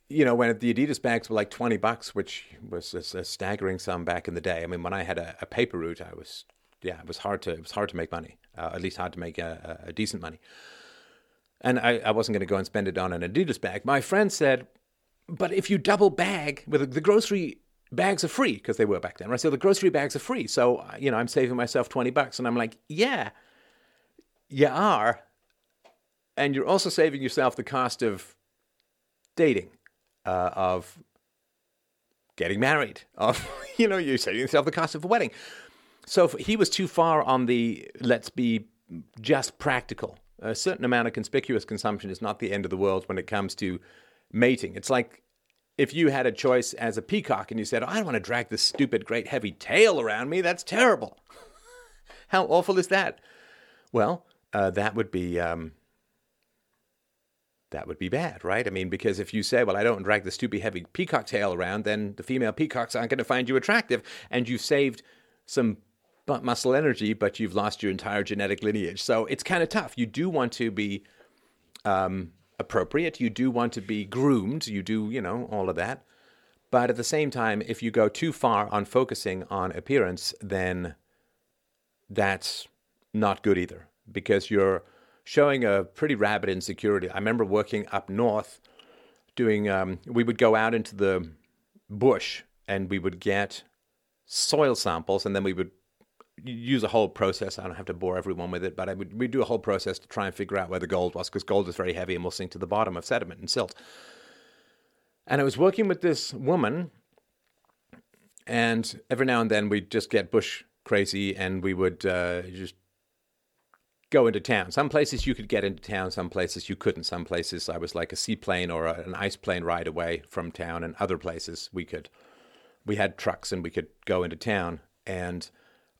you know, when the Adidas bags were like 20 bucks, which was a, a staggering sum back in the day. I mean, when I had a, a, paper route, I was, yeah, it was hard to, it was hard to make money, uh, at least hard to make a, a decent money. And I, I wasn't going to go and spend it on an Adidas bag. My friend said, but if you double bag, with the grocery bags are free because they were back then, right? So the grocery bags are free. So, you know, I'm saving myself 20 bucks. And I'm like, yeah, you are. And you're also saving yourself the cost of dating uh, of getting married, of, you know, you're saving yourself the cost of a wedding. So he was too far on the let's be just practical. A certain amount of conspicuous consumption is not the end of the world when it comes to mating. It's like if you had a choice as a peacock and you said, oh, I don't want to drag this stupid, great, heavy tail around me, that's terrible. How awful is that? Well, uh, that would be um, that would be bad, right? I mean, because if you say, well, I don't drag the stupid heavy peacock tail around, then the female peacocks aren't going to find you attractive. And you've saved some muscle energy, but you've lost your entire genetic lineage. So it's kind of tough. You do want to be um, appropriate. You do want to be groomed. You do, you know, all of that. But at the same time, if you go too far on focusing on appearance, then that's not good either because you're showing a pretty rabid insecurity. I remember working up north, doing. Um, we would go out into the bush and we would get soil samples, and then we would use a whole process. I don't have to bore everyone with it, but I would we do a whole process to try and figure out where the gold was because gold is very heavy and will sink to the bottom of sediment and silt. And I was working with this woman, and every now and then we'd just get bush crazy, and we would uh, just go into town. Some places you could get into town, some places you couldn't. Some places I was like a seaplane or a, an ice plane ride away from town, and other places we could we had trucks and we could go into town. And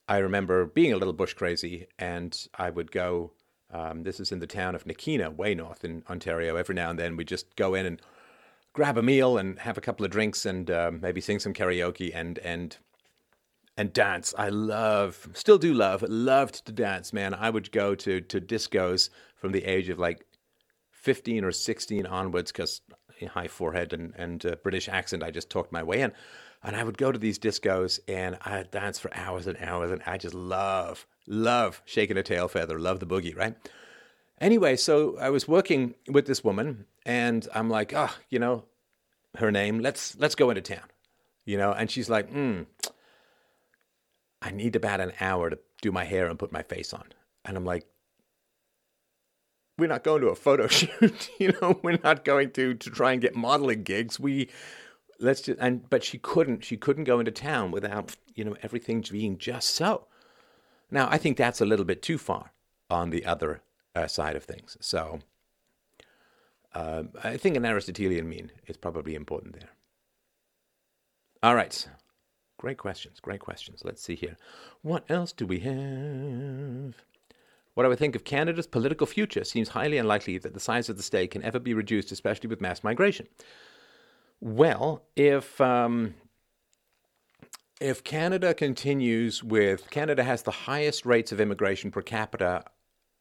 I remember being a little bush crazy, and I would go. Um, this is in the town of Nakina, way north in Ontario. Every now and then we just go in and grab a meal and have a couple of drinks and um, maybe sing some karaoke and and and dance. I love, still do love, loved to dance, man. I would go to to discos from the age of like 15 or 16 onwards because high forehead and, and uh, British accent, I just talked my way in. And I would go to these discos and I'd dance for hours and hours. And I just love, love shaking a tail feather, love the boogie, right? Anyway, so I was working with this woman and I'm like, oh, you know, her name, let's, let's go into town, you know? And she's like, hmm, I need about an hour to do my hair and put my face on. And I'm like, we're not going to a photo shoot, you know, we're not going to to try and get modeling gigs. We let's just and but she couldn't she couldn't go into town without, you know, everything being just so. Now, I think that's a little bit too far on the other uh, side of things. So uh, I think an Aristotelian mean is probably important there. All right. Great questions. Great questions. Let's see here. What else do we have? What I would think of Canada's political future seems highly unlikely that the size of the state can ever be reduced, especially with mass migration. Well, if um, if Canada continues with Canada has the highest rates of immigration per capita,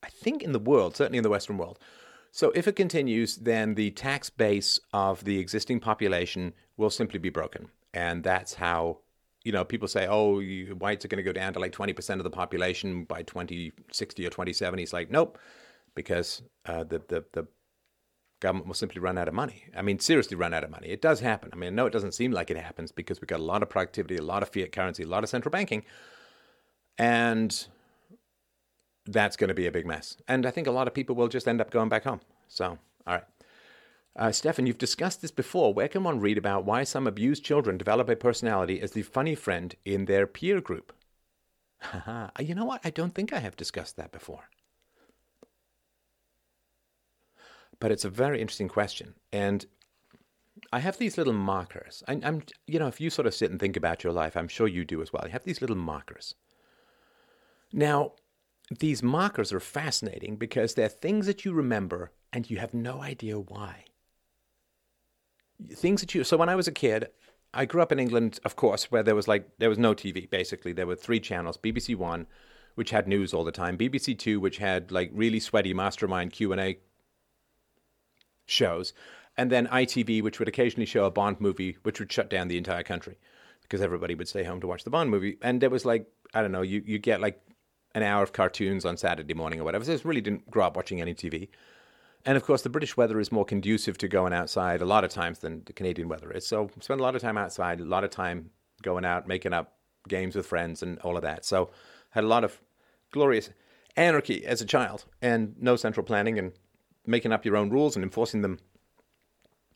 I think in the world, certainly in the Western world. So if it continues, then the tax base of the existing population will simply be broken, and that's how you know people say, oh, you, whites are going to go down to like twenty percent of the population by twenty sixty or twenty seventy. It's like nope, because uh, the the the government will simply run out of money. I mean, seriously, run out of money. It does happen. I mean, no, it doesn't seem like it happens because we've got a lot of productivity, a lot of fiat currency, a lot of central banking, and that's going to be a big mess. And I think a lot of people will just end up going back home. So, all right. Uh, Stefan, you've discussed this before. Where can one read about why some abused children develop a personality as the funny friend in their peer group? you know what? I don't think I have discussed that before. But it's a very interesting question. And I have these little markers. I, am you know, if you sort of sit and think about your life, I'm sure you do as well. You have these little markers. Now, these markers are fascinating because they're things that you remember and you have no idea why. Things that you, so when I was a kid, I grew up in England, of course, where there was like, there was no TV basically. There were three channels BBC One, which had news all the time, BBC Two, which had like really sweaty mastermind Q&A shows, and then ITV, which would occasionally show a Bond movie, which would shut down the entire country because everybody would stay home to watch the Bond movie. And there was like, I don't know, you, you get like an hour of cartoons on Saturday morning or whatever. So I really didn't grow up watching any TV. And of course, the British weather is more conducive to going outside a lot of times than the Canadian weather is. So spend a lot of time outside, a lot of time going out, making up games with friends and all of that. So had a lot of glorious anarchy as a child and no central planning and making up your own rules and enforcing them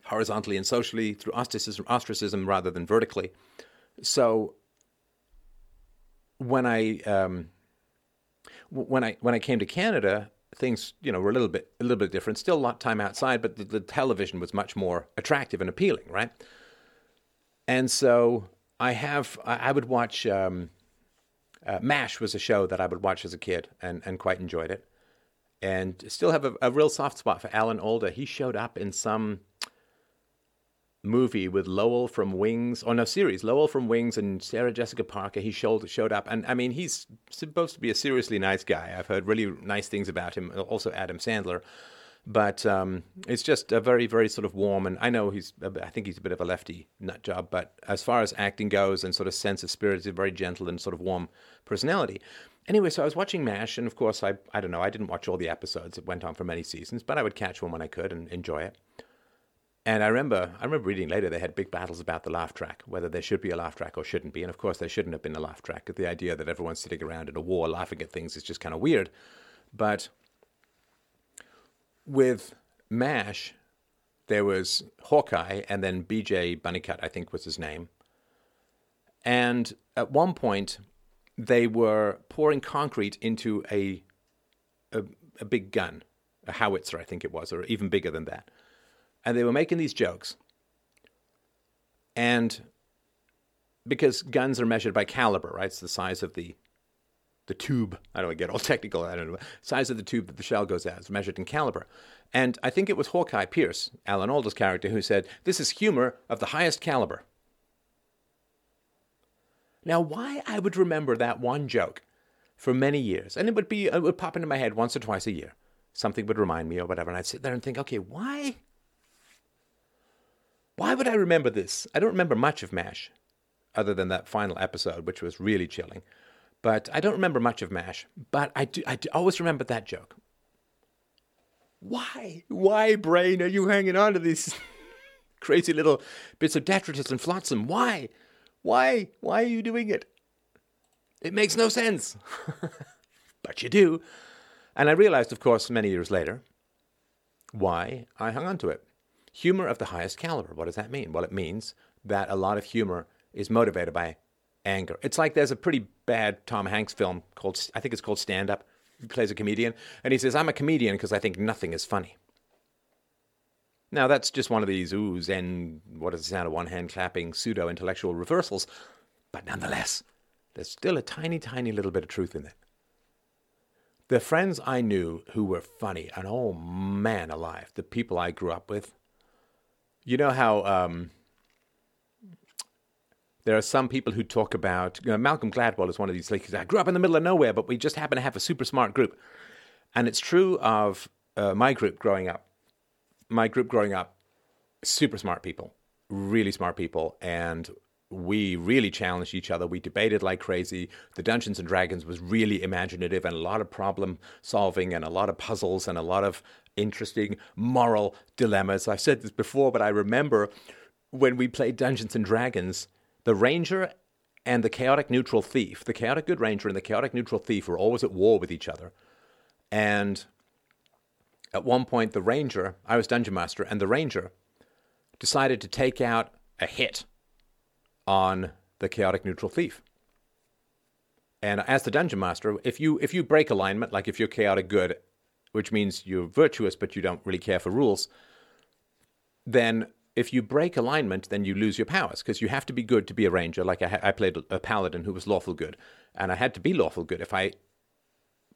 horizontally and socially through ostracism, ostracism rather than vertically. So when I um, when I when I came to Canada, things you know were a little bit a little bit different. Still a lot of time outside, but the, the television was much more attractive and appealing, right? And so I have I, I would watch. Um, uh, MASH was a show that I would watch as a kid and, and quite enjoyed it. And still have a, a real soft spot for Alan Alda. He showed up in some movie with Lowell from Wings, or no series, Lowell from Wings and Sarah Jessica Parker. He showed showed up, and I mean, he's supposed to be a seriously nice guy. I've heard really nice things about him. Also, Adam Sandler, but um, it's just a very very sort of warm. And I know he's, I think he's a bit of a lefty nut job, but as far as acting goes and sort of sense of spirit, he's a very gentle and sort of warm personality. Anyway, so I was watching MASH, and of course, I I don't know, I didn't watch all the episodes. It went on for many seasons, but I would catch one when I could and enjoy it. And I remember, I remember reading later they had big battles about the laugh track, whether there should be a laugh track or shouldn't be. And of course, there shouldn't have been a laugh track. The idea that everyone's sitting around in a war laughing at things is just kind of weird. But with MASH, there was Hawkeye and then BJ Bunnycutt, I think was his name. And at one point, they were pouring concrete into a, a, a big gun, a howitzer, I think it was, or even bigger than that and they were making these jokes. And because guns are measured by caliber, right? It's the size of the the tube. I don't get all technical. I don't know. Size of the tube that the shell goes out is measured in caliber. And I think it was Hawkeye Pierce, Alan Alda's character, who said, This is humor of the highest caliber. Now, why I would remember that one joke for many years, and it would be, it would pop into my head once or twice a year. Something would remind me or whatever, and I'd sit there and think, okay, why why would I remember this? I don't remember much of MASH, other than that final episode, which was really chilling. But I don't remember much of MASH. But I do, I do always remember that joke. Why? Why, brain, are you hanging on to these crazy little bits of detritus and flotsam? Why? Why? Why are you doing it? It makes no sense. but you do. And I realized, of course, many years later, why I hung on to it. Humor of the highest caliber. What does that mean? Well, it means that a lot of humor is motivated by anger. It's like there's a pretty bad Tom Hanks film called, I think it's called Stand Up. He plays a comedian, and he says, I'm a comedian because I think nothing is funny. Now, that's just one of these oohs and what does it sound of one hand clapping pseudo intellectual reversals, but nonetheless, there's still a tiny, tiny little bit of truth in it. The friends I knew who were funny, and oh man alive, the people I grew up with, you know how um, there are some people who talk about you know, Malcolm Gladwell is one of these. Like, I grew up in the middle of nowhere, but we just happen to have a super smart group, and it's true of uh, my group growing up. My group growing up, super smart people, really smart people, and we really challenged each other. We debated like crazy. The Dungeons and Dragons was really imaginative and a lot of problem solving and a lot of puzzles and a lot of interesting moral dilemmas. I've said this before, but I remember when we played Dungeons and Dragons, the Ranger and the chaotic neutral thief, the chaotic good ranger and the chaotic neutral thief were always at war with each other. And at one point, the ranger, I was dungeon master, and the ranger decided to take out a hit on the chaotic neutral thief. And as the dungeon master, if you if you break alignment, like if you're chaotic good, which means you're virtuous but you don't really care for rules, then if you break alignment, then you lose your powers because you have to be good to be a ranger. Like I, I, played a paladin who was lawful good, and I had to be lawful good. If I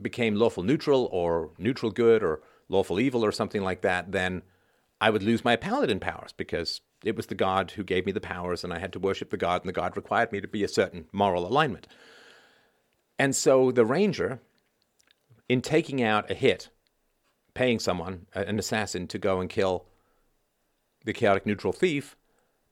became lawful neutral or neutral good or lawful evil or something like that, then I would lose my paladin powers because it was the god who gave me the powers, and I had to worship the god, and the god required me to be a certain moral alignment. And so the ranger, in taking out a hit, paying someone, an assassin, to go and kill the chaotic neutral thief,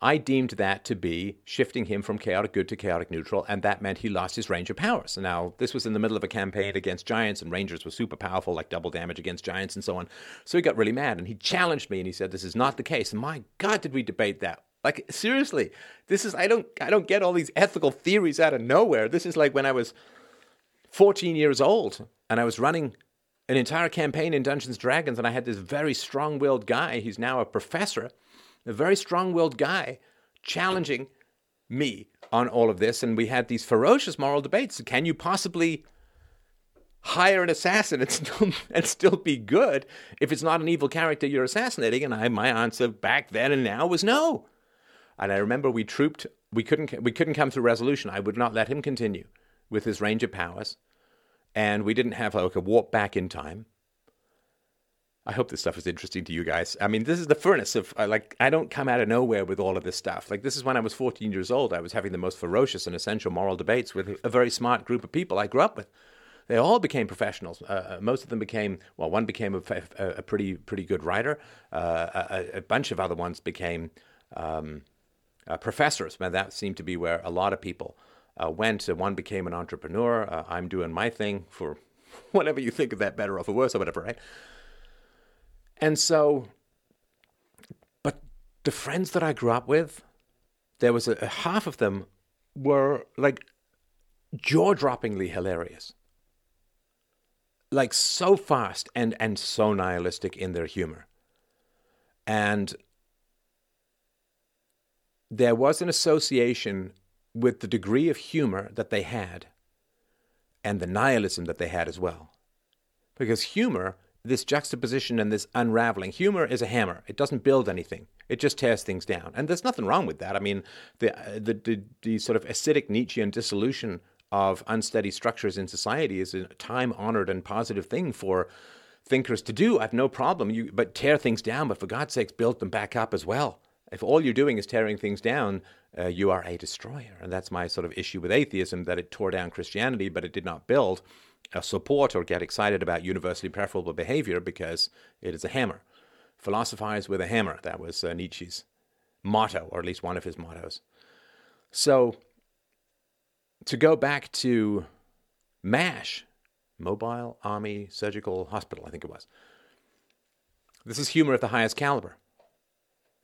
I deemed that to be shifting him from chaotic good to chaotic neutral, and that meant he lost his ranger powers. Now, this was in the middle of a campaign against giants, and rangers were super powerful, like double damage against giants and so on. So he got really mad, and he challenged me, and he said, "This is not the case." And my God, did we debate that? Like seriously, this is I don't I don't get all these ethical theories out of nowhere. This is like when I was 14 years old, and I was running an entire campaign in Dungeons Dragons, and I had this very strong-willed guy. He's now a professor a very strong willed guy challenging me on all of this. And we had these ferocious moral debates. Can you possibly hire an assassin and still, and still be good if it's not an evil character you're assassinating? And I, my answer back then and now was no. And I remember we trooped, we couldn't, we couldn't come to resolution. I would not let him continue with his range of powers. And we didn't have like a warp back in time. I hope this stuff is interesting to you guys. I mean, this is the furnace of uh, like I don't come out of nowhere with all of this stuff. Like this is when I was 14 years old. I was having the most ferocious and essential moral debates with a very smart group of people I grew up with. They all became professionals. Uh, uh most of them became well. One became a, a, a pretty pretty good writer. Uh, a, a, bunch of other ones became um, uh, professors. And that seemed to be where a lot of people went. one became an entrepreneur. I'm doing my thing for whatever you think of that, better or for worse or whatever, right? And so, but the friends that I grew up with, there was a, a half of them were like jaw droppingly hilarious. Like so fast and, and so nihilistic in their humor. And there was an association with the degree of humor that they had and the nihilism that they had as well. Because humor this juxtaposition and this unraveling. Humor is a hammer. It doesn't build anything. It just tears things down. And there's nothing wrong with that. I mean, the, the, the, the sort of acidic Nietzschean dissolution of unsteady structures in society is a time honored and positive thing for thinkers to do. I have no problem. You, but tear things down, but for God's sakes, build them back up as well. If all you're doing is tearing things down, uh, you are a destroyer. And that's my sort of issue with atheism that it tore down Christianity, but it did not build uh, support or get excited about universally preferable behavior because it is a hammer. Philosophize with a hammer. That was uh, Nietzsche's motto, or at least one of his mottos. So, to go back to MASH, Mobile Army Surgical Hospital, I think it was. This is humor of the highest caliber.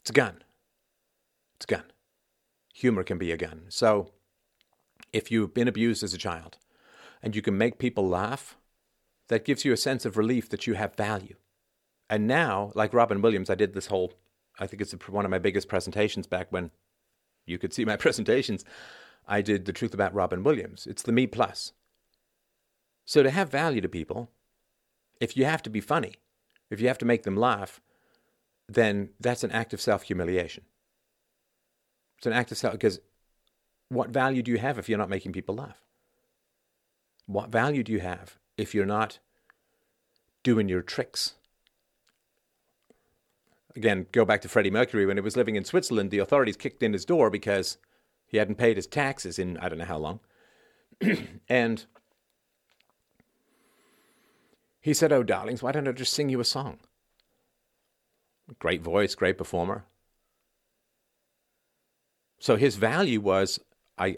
It's a gun. It's a gun. Humor can be a gun. So, if you've been abused as a child, and you can make people laugh, that gives you a sense of relief that you have value. And now, like Robin Williams, I did this whole, I think it's one of my biggest presentations back when you could see my presentations. I did The Truth About Robin Williams. It's the me plus. So to have value to people, if you have to be funny, if you have to make them laugh, then that's an act of self humiliation. It's an act of self, because what value do you have if you're not making people laugh? What value do you have if you're not doing your tricks? Again, go back to Freddie Mercury. When he was living in Switzerland, the authorities kicked in his door because He hadn't paid his taxes in I don't know how long. and he said, Oh, darlings, why don't I just sing you a song? Great voice, great performer. So his value was I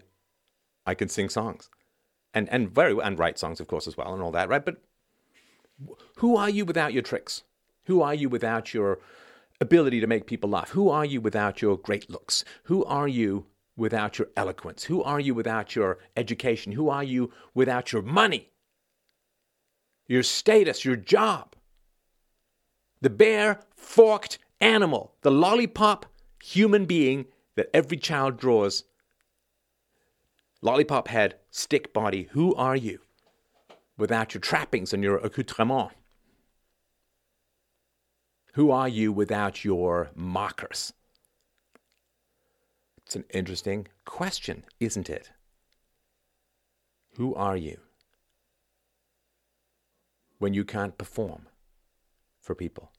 I can sing songs. And and very and write songs of course as well and all that, right? But who are you without your tricks? Who are you without your ability to make people laugh? Who are you without your great looks? Who are you without your eloquence? Who are you without your education? Who are you without your money? Your status, your job? The bare forked animal, the lollipop human being that every child draws. Lollipop head, stick body, who are you without your trappings and your accoutrement? Who are you without your mockers? It's an interesting question, isn't it? Who are you when you can't perform for people?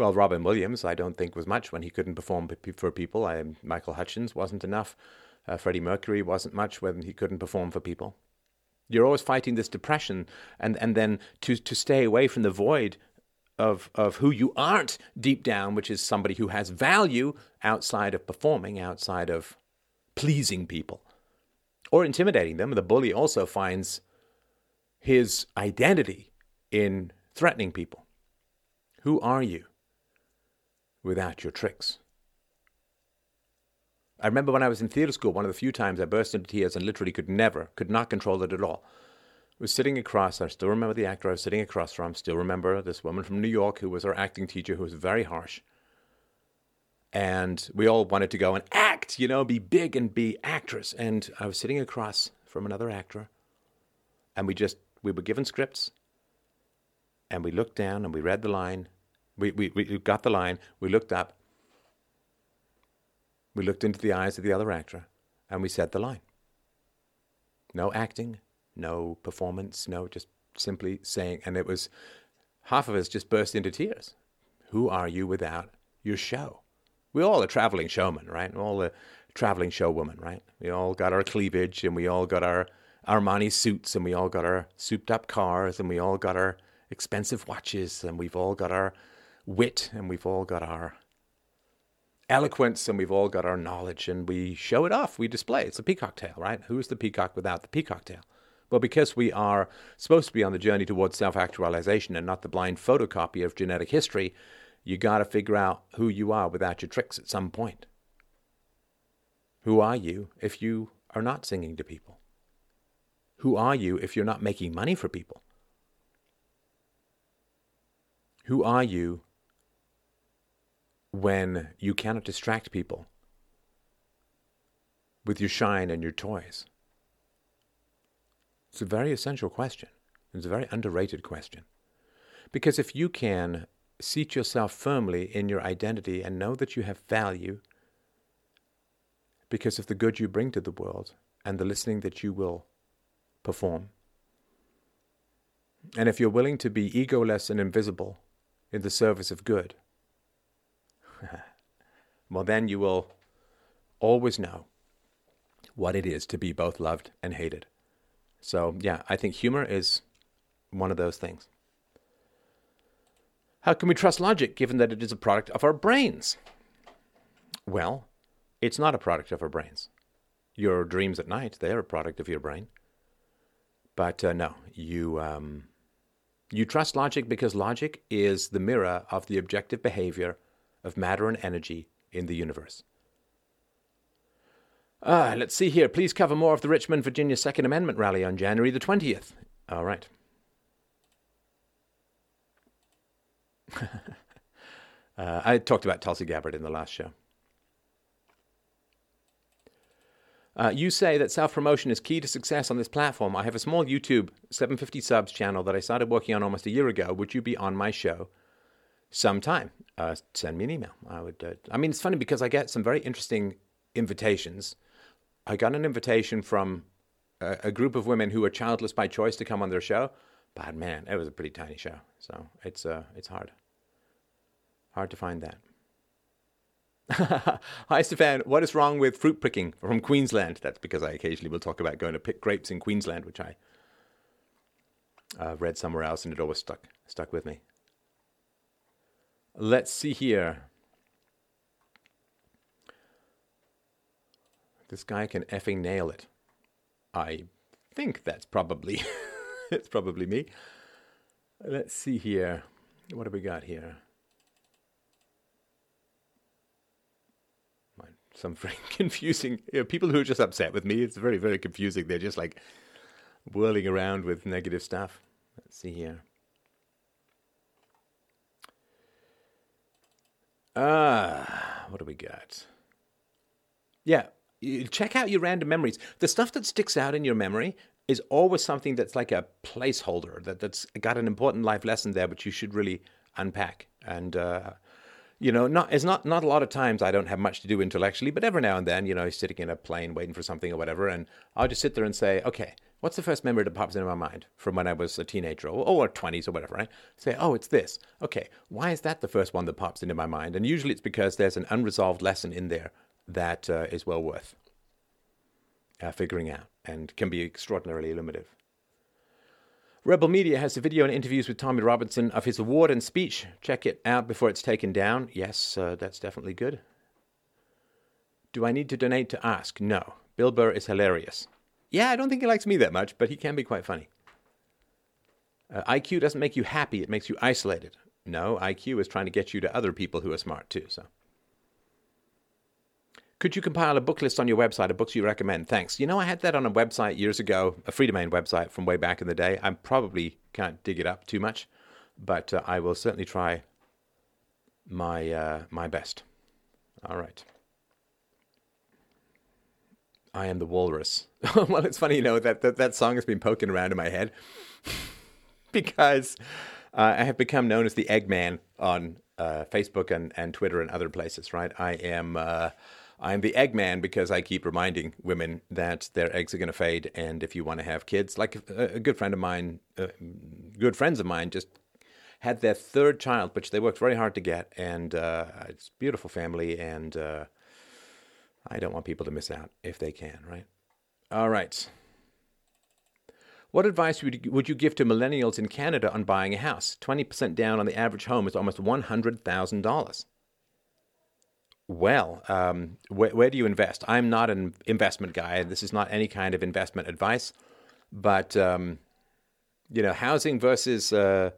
Well, Robin Williams, I don't think was much when he couldn't perform for people. I, Michael Hutchence wasn't enough. Uh, Freddie Mercury wasn't much when he couldn't perform for people. You're always fighting this depression, and, and then to, to stay away from the void of, of who you aren't deep down, which is somebody who has value outside of performing, outside of pleasing people or intimidating them. The bully also finds his identity in threatening people. Who are you? Without your tricks. I remember when I was in theatre school, one of the few times I burst into tears and literally could never, could not control it at all. I was sitting across, I still remember the actor I was sitting across from, still remember this woman from New York who was our acting teacher who was very harsh. And we all wanted to go and act, you know, be big and be actress. And I was sitting across from another actor, and we just, we were given scripts, and we looked down and we read the line, we, we, we got the line, we looked up, we looked into the eyes of the other actor, and we said the line. No acting, no performance, no just simply saying, and it was half of us just burst into tears. Who are you without your show? We all are traveling showmen, right? We're all a traveling showwoman, right? We all got our cleavage and we all got our Armani suits and we all got our souped up cars and we all got our expensive watches and we've all got our wit and we've all got our eloquence and we've all got our knowledge and we show it off. We display. It's a peacock tail, right? Who's the peacock without the peacock tail? Well, because we are supposed to be on the journey towards self actualization and not the blind photocopy of genetic history, you got to figure out who you are without your tricks at some point. Who are you if you are not singing to people? Who are you if you're not making money for people? Who are you when you cannot distract people with your shine and your toys? It's a very essential question. It's a very underrated question. Because if you can seat yourself firmly in your identity and know that you have value because of the good you bring to the world and the listening that you will perform, and if you're willing to be egoless and invisible in the service of good, well, then you will always know what it is to be both loved and hated. So, yeah, I think humor is one of those things. How can we trust logic given that it is a product of our brains? Well, it's not a product of our brains. Your dreams at night, they're a product of your brain. But uh, no, you, um, you trust logic because logic is the mirror of the objective behavior of matter and energy in the universe. Ah, let's see here. Please cover more of the Richmond, Virginia Second Amendment rally on January the 20th. All right. uh, I talked about Tulsi Gabbard in the last show. Uh, you say that self promotion is key to success on this platform. I have a small YouTube 750 subs channel that I started working on almost a year ago. Would you be on my show sometime? Uh, send me an email. I would. Uh, I mean, it's funny because I get some very interesting invitations. I got an invitation from a, a group of women who were childless by choice to come on their show, but man, it was a pretty tiny show, so it's uh, it's hard. Hard to find that. Hi, Stefan. What is wrong with fruit picking from Queensland? That's because I occasionally will talk about going to pick grapes in Queensland, which I uh, read somewhere else, and it always stuck stuck with me. Let's see here. This guy can effing nail it. I think that's probably it's probably me. Let's see here. What have we got here? Some very confusing you know, people who are just upset with me. It's very, very confusing. They're just like whirling around with negative stuff. Let's see here. Ah, what do we got? Yeah, check out your random memories. The stuff that sticks out in your memory is always something that's like a placeholder that that's got an important life lesson there, but you should really unpack. And uh, you know, not it's not not a lot of times I don't have much to do intellectually, but every now and then, you know, sitting in a plane waiting for something or whatever, and I'll just sit there and say, okay, what's the first memory that pops into my mind from when I was a teenager or, or 20s or whatever, right? Say, oh, it's this. Okay, why is that the first one that pops into my mind? And usually it's because there's an unresolved lesson in there that uh, is well worth uh, figuring out and can be extraordinarily illuminative. Rebel Media has a video and interviews with Tommy Robinson of his award and speech. Check it out before it's taken down. Yes, uh, that's definitely good. Do I need to donate to ask? No. Bill Burr is hilarious. Yeah, I don't think he likes me that much, but he can be quite funny. Uh, IQ doesn't make you happy, it makes you isolated. No, IQ is trying to get you to other people who are smart too, so. Could you compile a book list on your website of books you recommend? Thanks. You know, I had that on a website years ago, a Freedomain website from way back in the day. I probably can't dig it up too much, but uh, I will certainly try my uh, my best. All right. I am the walrus. well, it's funny, you know, that, that that song has been poking around in my head because uh, I have become known as the Eggman on uh, Facebook and, and Twitter and other places, right? I am uh, I'm the Eggman because I keep reminding women that their eggs are going to fade, and if you want to have kids, like a, a good friend of mine, uh, good friends of mine, just had their third child, which they worked very hard to get, and uh, it's a beautiful family, and uh, I don't want people to miss out if they can, right? All right. What advice would you, would you give to millennials in Canada on buying a house? 20% down on the average home is almost $100,000 well, um, wh- where do you invest? I'm not an investment guy. This is not any kind of investment advice, but um, you know, housing versus uh,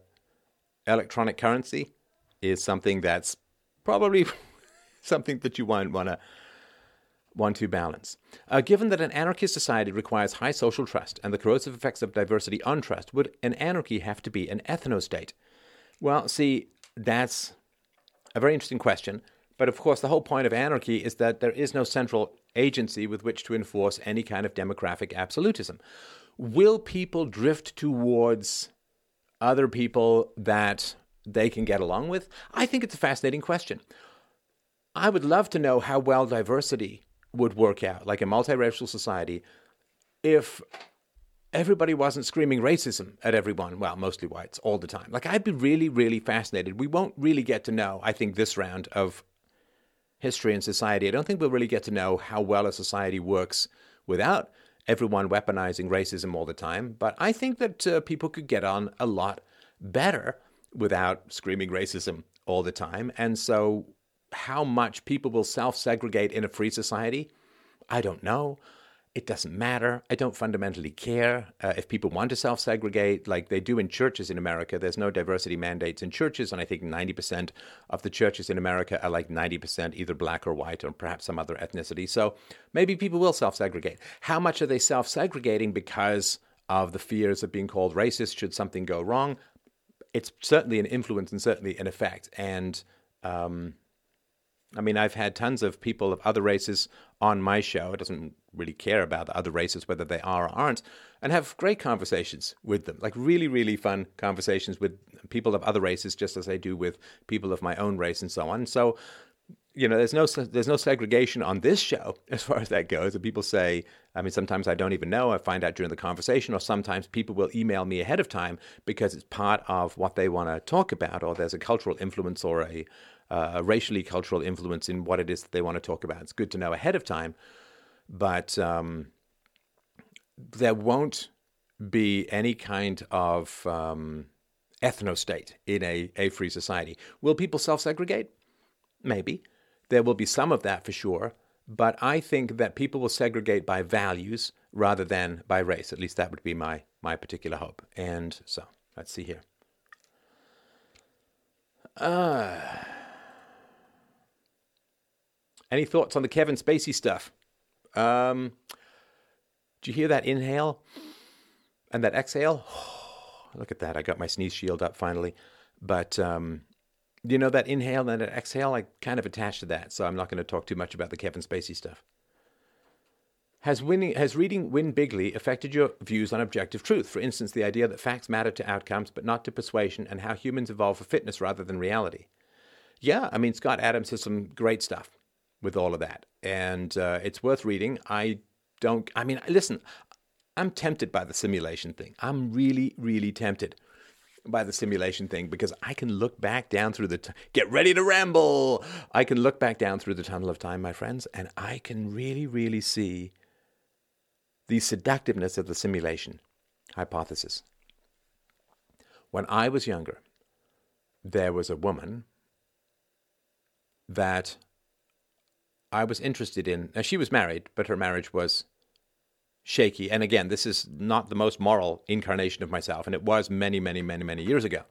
electronic currency is something that's probably something that you want want to want to balance. Uh, given that an anarchist society requires high social trust and the corrosive effects of diversity on trust, would an anarchy have to be an ethno state? Well, see, that's a very interesting question. But of course, the whole point of anarchy is that there is no central agency with which to enforce any kind of demographic absolutism. Will people drift towards other people that they can get along with? I think it's a fascinating question. I would love to know how well diversity would work out, like a multiracial society, if everybody wasn't screaming racism at everyone, well, mostly whites, all the time. Like, I'd be really, really fascinated. We won't really get to know, I think, this round of history and society, I don't think we'll really get to know how well a society works without everyone weaponizing racism all the time. But I think that uh, people could get on a lot better without screaming racism all the time. And so, how much people will self segregate in a free society, I don't know it doesn't matter. I don't fundamentally care uh, if people want to self segregate like they do in churches in America. There's no diversity mandates in churches, and I think 90% of the churches in America are like 90% either black or white or perhaps some other ethnicity. So maybe people will self segregate. How much are they self segregating because of the fears of being called racist should something go wrong? It's certainly an influence and certainly an effect. And, um, I mean, I've had tons of people of other races on my show. It doesn't really care about the other races, whether they are or aren't, and have great conversations with them. Like really, really fun conversations with people of other races, just as I do with people of my own race and so on. So, you know, there's no there's no segregation on this show as far as that goes. And people say, I mean, sometimes I don't even know. I find out during the conversation, or sometimes people will email me ahead of time because it's part of what they want to talk about, or there's a cultural influence or a uh, racially cultural influence in what it is that they want to talk about. It's good to know ahead of time, but um, there won't be any kind of um, ethno state in a, a free society. Will people self segregate? Maybe. There will be some of that for sure, but I think that people will segregate by values rather than by race. At least that would be my, my particular hope. And so, let's see here. Uh, any thoughts on the Kevin Spacey stuff? Um, did you hear that inhale and that exhale? look at that. I got my sneeze shield up finally. But um, you know that inhale and that exhale? I kind of attached to that, so I'm not going to talk too much about the Kevin Spacey stuff. Has, winning, has reading Win Bigly affected your views on objective truth? For instance, the idea that facts matter to outcomes but not to persuasion, and how humans evolve for fitness rather than reality. Yeah, I mean, Scott Adams has some great stuff with all of that, and uh, it's worth reading. I don't, I mean, listen, I'm tempted by the simulation thing. I'm really, really tempted by the simulation thing because I can look back down through the t- get ready to ramble. I can look back down through the tunnel of time, my friends, and I can really, really see the seductiveness of the simulation hypothesis. When I was younger, there was a woman that I was interested in. Now, she was married, but her marriage was shaky. And again, this is not the most moral incarnation of myself, and it was many, many, many, many years ago.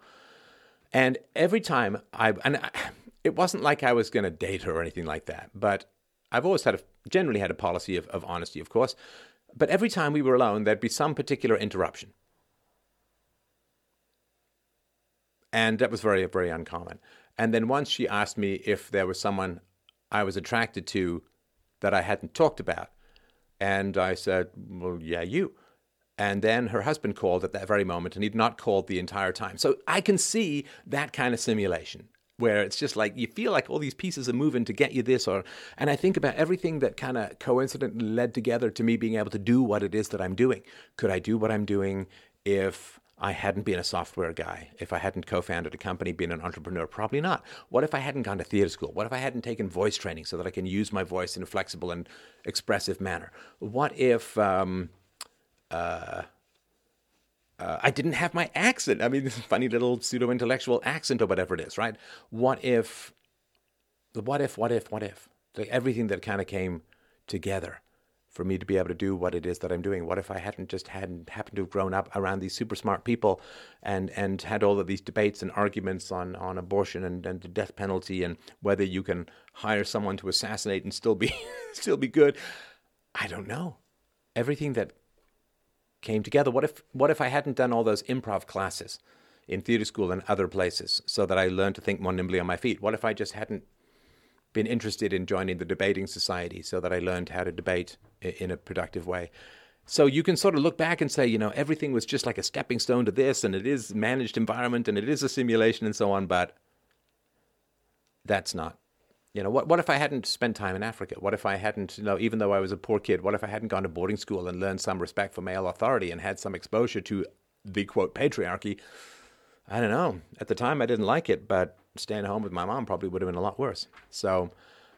And every time I, and I, it wasn't like I was going to date her or anything like that, but I've always had a, generally had a policy of, of honesty, of course. But every time we were alone, there'd be some particular interruption. And that was very, very uncommon. And then once she asked me if there was someone I was attracted to that I hadn't talked about. And I said, Well, yeah, you. And then her husband called at that very moment, and he'd not called the entire time. So I can see that kind of simulation where it's just like you feel like all these pieces are moving to get you this or and I think about everything that kind of coincidentally led together to me being able to do what it is that I'm doing. Could I do what I'm doing if I hadn't been a software guy, if I hadn't co founded a company, been an entrepreneur, probably not. What if I hadn't gone to theater school? What if I hadn't taken voice training so that I can use my voice in a flexible and expressive manner? What if um, uh, uh, I didn't have my accent. I mean, this funny little pseudo intellectual accent or whatever it is, right? What if, what if, what if, what if? Like everything that kind of came together for me to be able to do what it is that I'm doing. What if I hadn't just hadn't happened to have grown up around these super smart people and, and had all of these debates and arguments on, on abortion and, and the death penalty and whether you can hire someone to assassinate and still be still be good? I don't know. Everything that came together. What if what if I hadn't done all those improv classes in theater school and other places so that I learned to think more nimbly on my feet? What if I just hadn't been interested in joining the debating society so that I learned how to debate in a productive way? So you can sort of look back and say, you know, everything was just like a stepping stone to this, and it is managed environment, and it is a simulation, and so on. But that's not you know, what, what if I hadn't spent time in Africa? What if I hadn't, you know, even though I was a poor kid, what if I hadn't gone to boarding school and learned some respect for male authority and had some exposure to the quote patriarchy? I don't know. At the time, I didn't like it, but staying home with my mom probably would have been a lot worse. So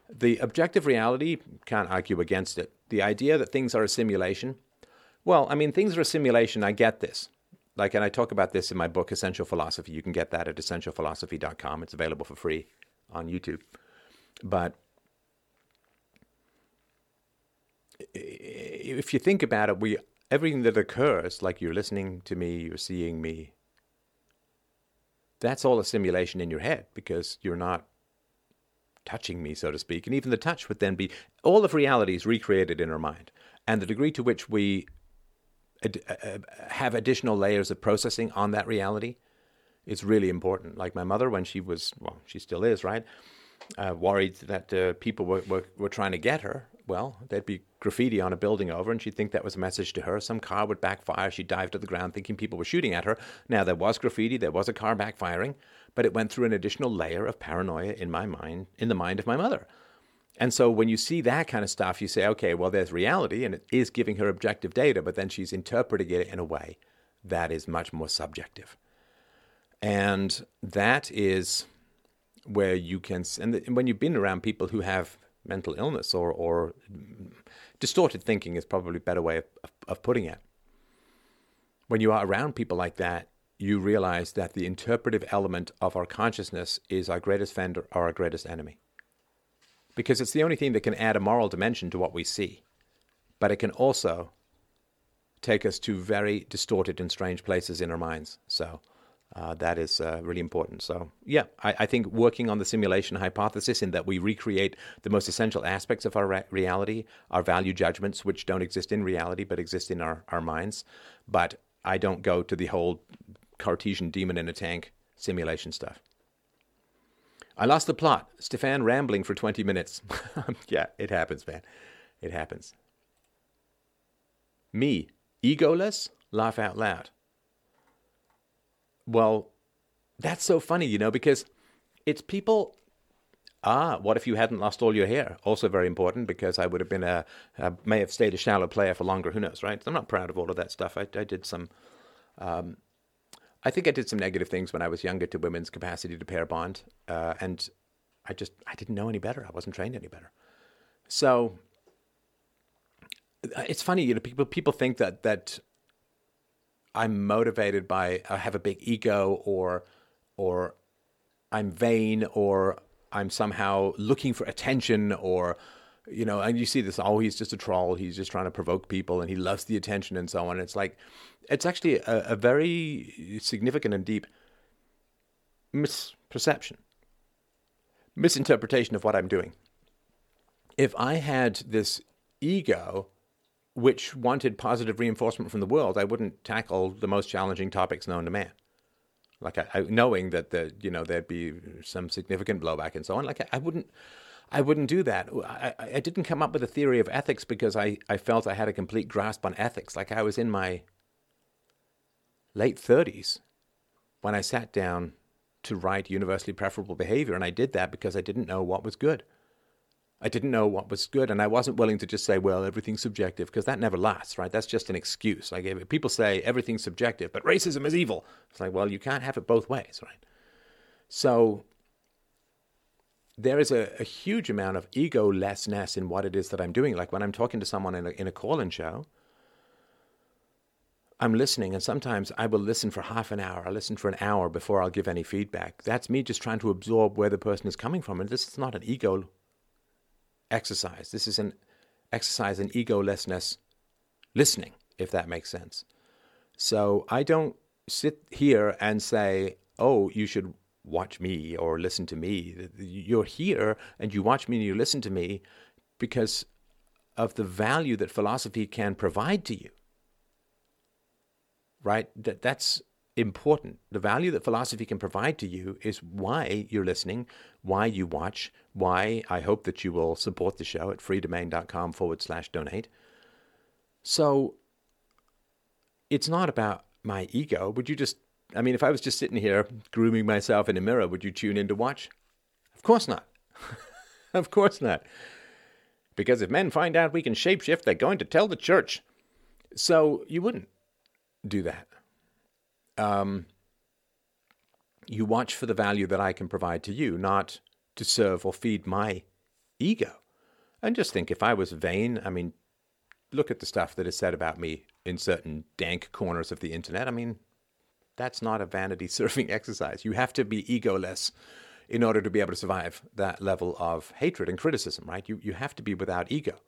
the objective reality can't argue against it. The idea that things are a simulation, well, I mean, things are a simulation. I get this. Like, and I talk about this in my book, Essential Philosophy. You can get that at essentialphilosophy.com. It's available for free on YouTube. But if you think about it, we everything that occurs, like you're listening to me, you're seeing me, that's all a simulation in your head because you're not touching me, so to speak. And even the touch would then be all of reality is recreated in our mind. And the degree to which we ad- uh, have additional layers of processing on that reality is really important. Like my mother, when she was, well, she still is, right? Uh, worried that uh, people were, were, were trying to get her. Well, there'd be graffiti on a building over, and she'd think that was a message to her. Some car would backfire. She'd dive to the ground thinking people were shooting at her. Now, there was graffiti, there was a car backfiring, but it went through an additional layer of paranoia in my mind, in the mind of my mother. And so when you see that kind of stuff, you say, okay, well, there's reality, and it is giving her objective data, but then she's interpreting it in a way that is much more subjective. And that is where you can, and when you've been around people who have mental illness or, or distorted thinking is probably a better way of, of putting it. When you are around people like that, you realize that the interpretive element of our consciousness is our greatest friend or our greatest enemy. Because it's the only thing that can add a moral dimension to what we see. But it can also take us to very distorted and strange places in our minds. So uh, that is uh, really important. So, yeah, I, I, think working on the simulation hypothesis in that we recreate the most essential aspects of our re- reality, our value judgments, which don't exist in reality but exist in our, our minds. But I don't go to the whole Cartesian demon in a tank simulation stuff. I lost the plot. Stefan rambling for 20 minutes. yeah, it happens, man. It happens. Me, egoless, laugh out loud. Well, that's so funny, you know, because it's people. Ah, what if you hadn't lost all your hair? Also very important because I would have been a, a may have stayed a shallow player for longer. Who knows, right? I'm not proud of all of that stuff. I, I did some, um, I think I did some negative things when I was younger to women's capacity to pair bond, uh, and I just I didn't know any better. I wasn't trained any better. So it's funny, you know, people people think that that I'm motivated by I have a big ego or or I'm vain or I'm somehow looking for attention or you know, and you see this, oh, he's just a troll. He's just trying to provoke people and he loves the attention and so on. It's like, it's actually a, a very significant and deep misperception, misinterpretation of what I'm doing. If I had this ego which wanted positive reinforcement from the world, I wouldn't tackle the most challenging topics known to man. Like I, I, knowing that the you know there'd be some significant blowback and so on. Like I, I wouldn't, I wouldn't do that. I, didn't come up with a theory of ethics because I, I felt I had a complete grasp on ethics. Like I was in my late thirties when I sat down to write universally preferable behavior, and I did that because I didn't know what was good. I didn't know what was good, and I wasn't willing to just say, "Well, everything's subjective," because that never lasts, right? That's just an excuse. Like people say everything's subjective, but racism is evil. It's like, well, you can't have it both ways, right? So there is a, a huge amount of egolessness in what it is that I'm doing. Like when I'm talking to someone in a, in a call-in show, I'm listening, and sometimes I will listen for half an hour. I listen for an hour before I'll give any feedback. That's me just trying to absorb where the person is coming from, and this is not an ego exercise. This is an exercise in egolessness listening, if that makes sense. So I don't sit here and say, oh, you should watch me or listen to me. You're here and you watch me and you listen to me because of the value that philosophy can provide to you. Right? That that's important. The value that philosophy can provide to you is why you're listening, why you watch, why I hope that you will support the show at freedomain.com forward slash donate. So it's not about my ego. Would you just, I mean, if I was just sitting here grooming myself in a mirror, would you tune in to watch? Of course not. of course not. Because if men find out we can shapeshift, they're going to tell the church. So you wouldn't do that um, you watch for the value that I can provide to you, not to serve or feed my ego. And just think if I was vain, I mean, look at the stuff that is said about me in certain dank corners of the internet. I mean, that's not a vanity serving exercise. You have to be egoless in order to be able to survive that level of hatred and criticism, right? You, you have to be without ego,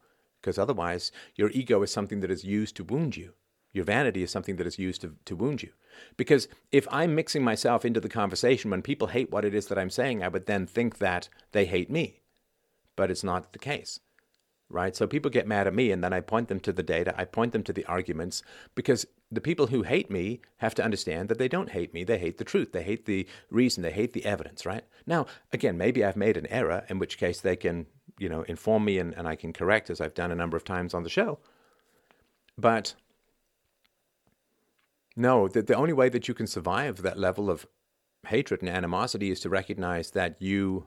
because otherwise, your ego is something that is used to wound you. Your vanity is something that is used to, to wound you. Because if I'm mixing myself into the conversation, when people hate what it is that I'm saying, I would then think that they hate me. But it's not the case. Right? So people get mad at me, and then I point them to the data, I point them to the arguments, because the people who hate me have to understand that they don't hate me. They hate the truth. They hate the reason. They hate the evidence, right? Now, again, maybe I've made an error, in which case they can, you know, inform me and, and I can correct, as I've done a number of times on the show. But no, the, the only way that you can survive that level of hatred and animosity is to recognize that you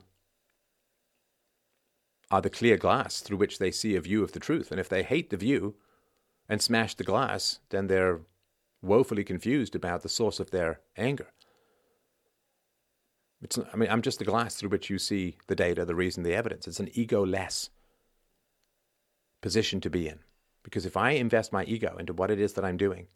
are the clear glass through which they see a view of the truth. And if they hate the view and smash the glass, then they're woefully confused about the source of their anger. It's, I mean, I'm just the glass through which you see the data, the reason, the evidence. It's an ego less position to be in. Because if I invest my ego into what it is that I'm doing,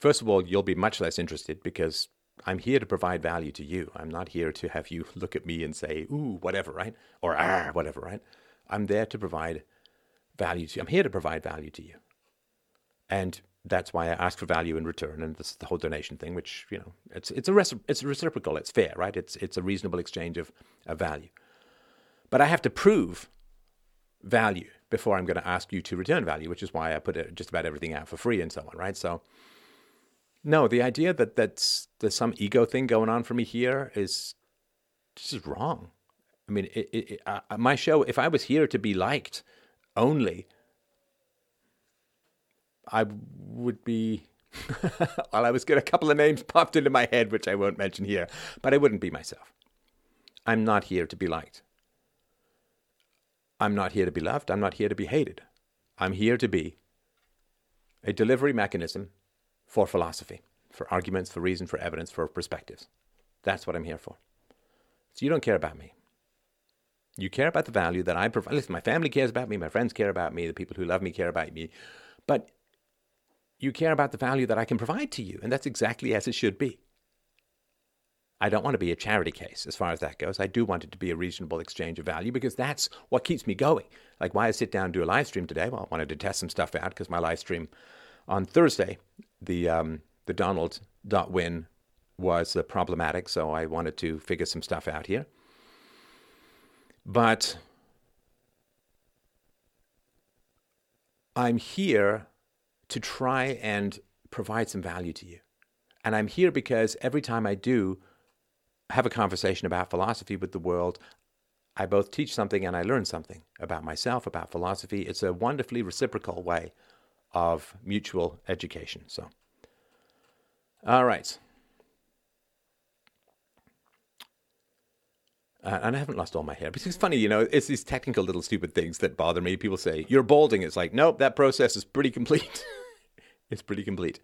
first of all, you'll be much less interested because I'm here to provide value to you. I'm not here to have you look at me and say, ooh, whatever, right? Or ah, whatever, right? I'm there to provide value to you. I'm here to provide value to you. And that's why I ask for value in return, and this is the whole donation thing, which you know, it's it's a it's reciprocal, it's fair, right? It's it's a reasonable exchange of, of value. But I have to prove value before I'm going to ask you to return value, which is why I put just about everything out for free and so on, right? So, no, the idea that that's there's some ego thing going on for me here is just wrong. I mean, it, it, uh, my show, if I was here to be liked only, I would be. well, I was getting a couple of names popped into my head, which I won't mention here, but I wouldn't be myself. I'm not here to be liked. I'm not here to be loved. I'm not here to be hated. I'm here to be a delivery mechanism for philosophy, for arguments, for reason, for evidence, for perspectives. That's what I'm here for. So you don't care about me. You care about the value that I provide. Listen, my family cares about me, my friends care about me, the people who love me care about me. But you care about the value that I can provide to you, and that's exactly as it should be. I don't want to be a charity case as far as that goes. I do want it to be a reasonable exchange of value because that's what keeps me going. Like why I sit down and do a live stream today. Well, I wanted to test some stuff out because my live stream on Thursday, the um, the Donald dot win was uh, problematic, so I wanted to figure some stuff out here. But I'm here to try and provide some value to you. And I'm here because every time I do have a conversation about philosophy with the world, I both teach something and I learn something about myself, about philosophy. It's a wonderfully reciprocal way of mutual education. So, all right. Uh, and I haven't lost all my hair. It's funny, you know, it's these technical little stupid things that bother me. People say, you're balding. It's like, nope, that process is pretty complete. it's pretty complete.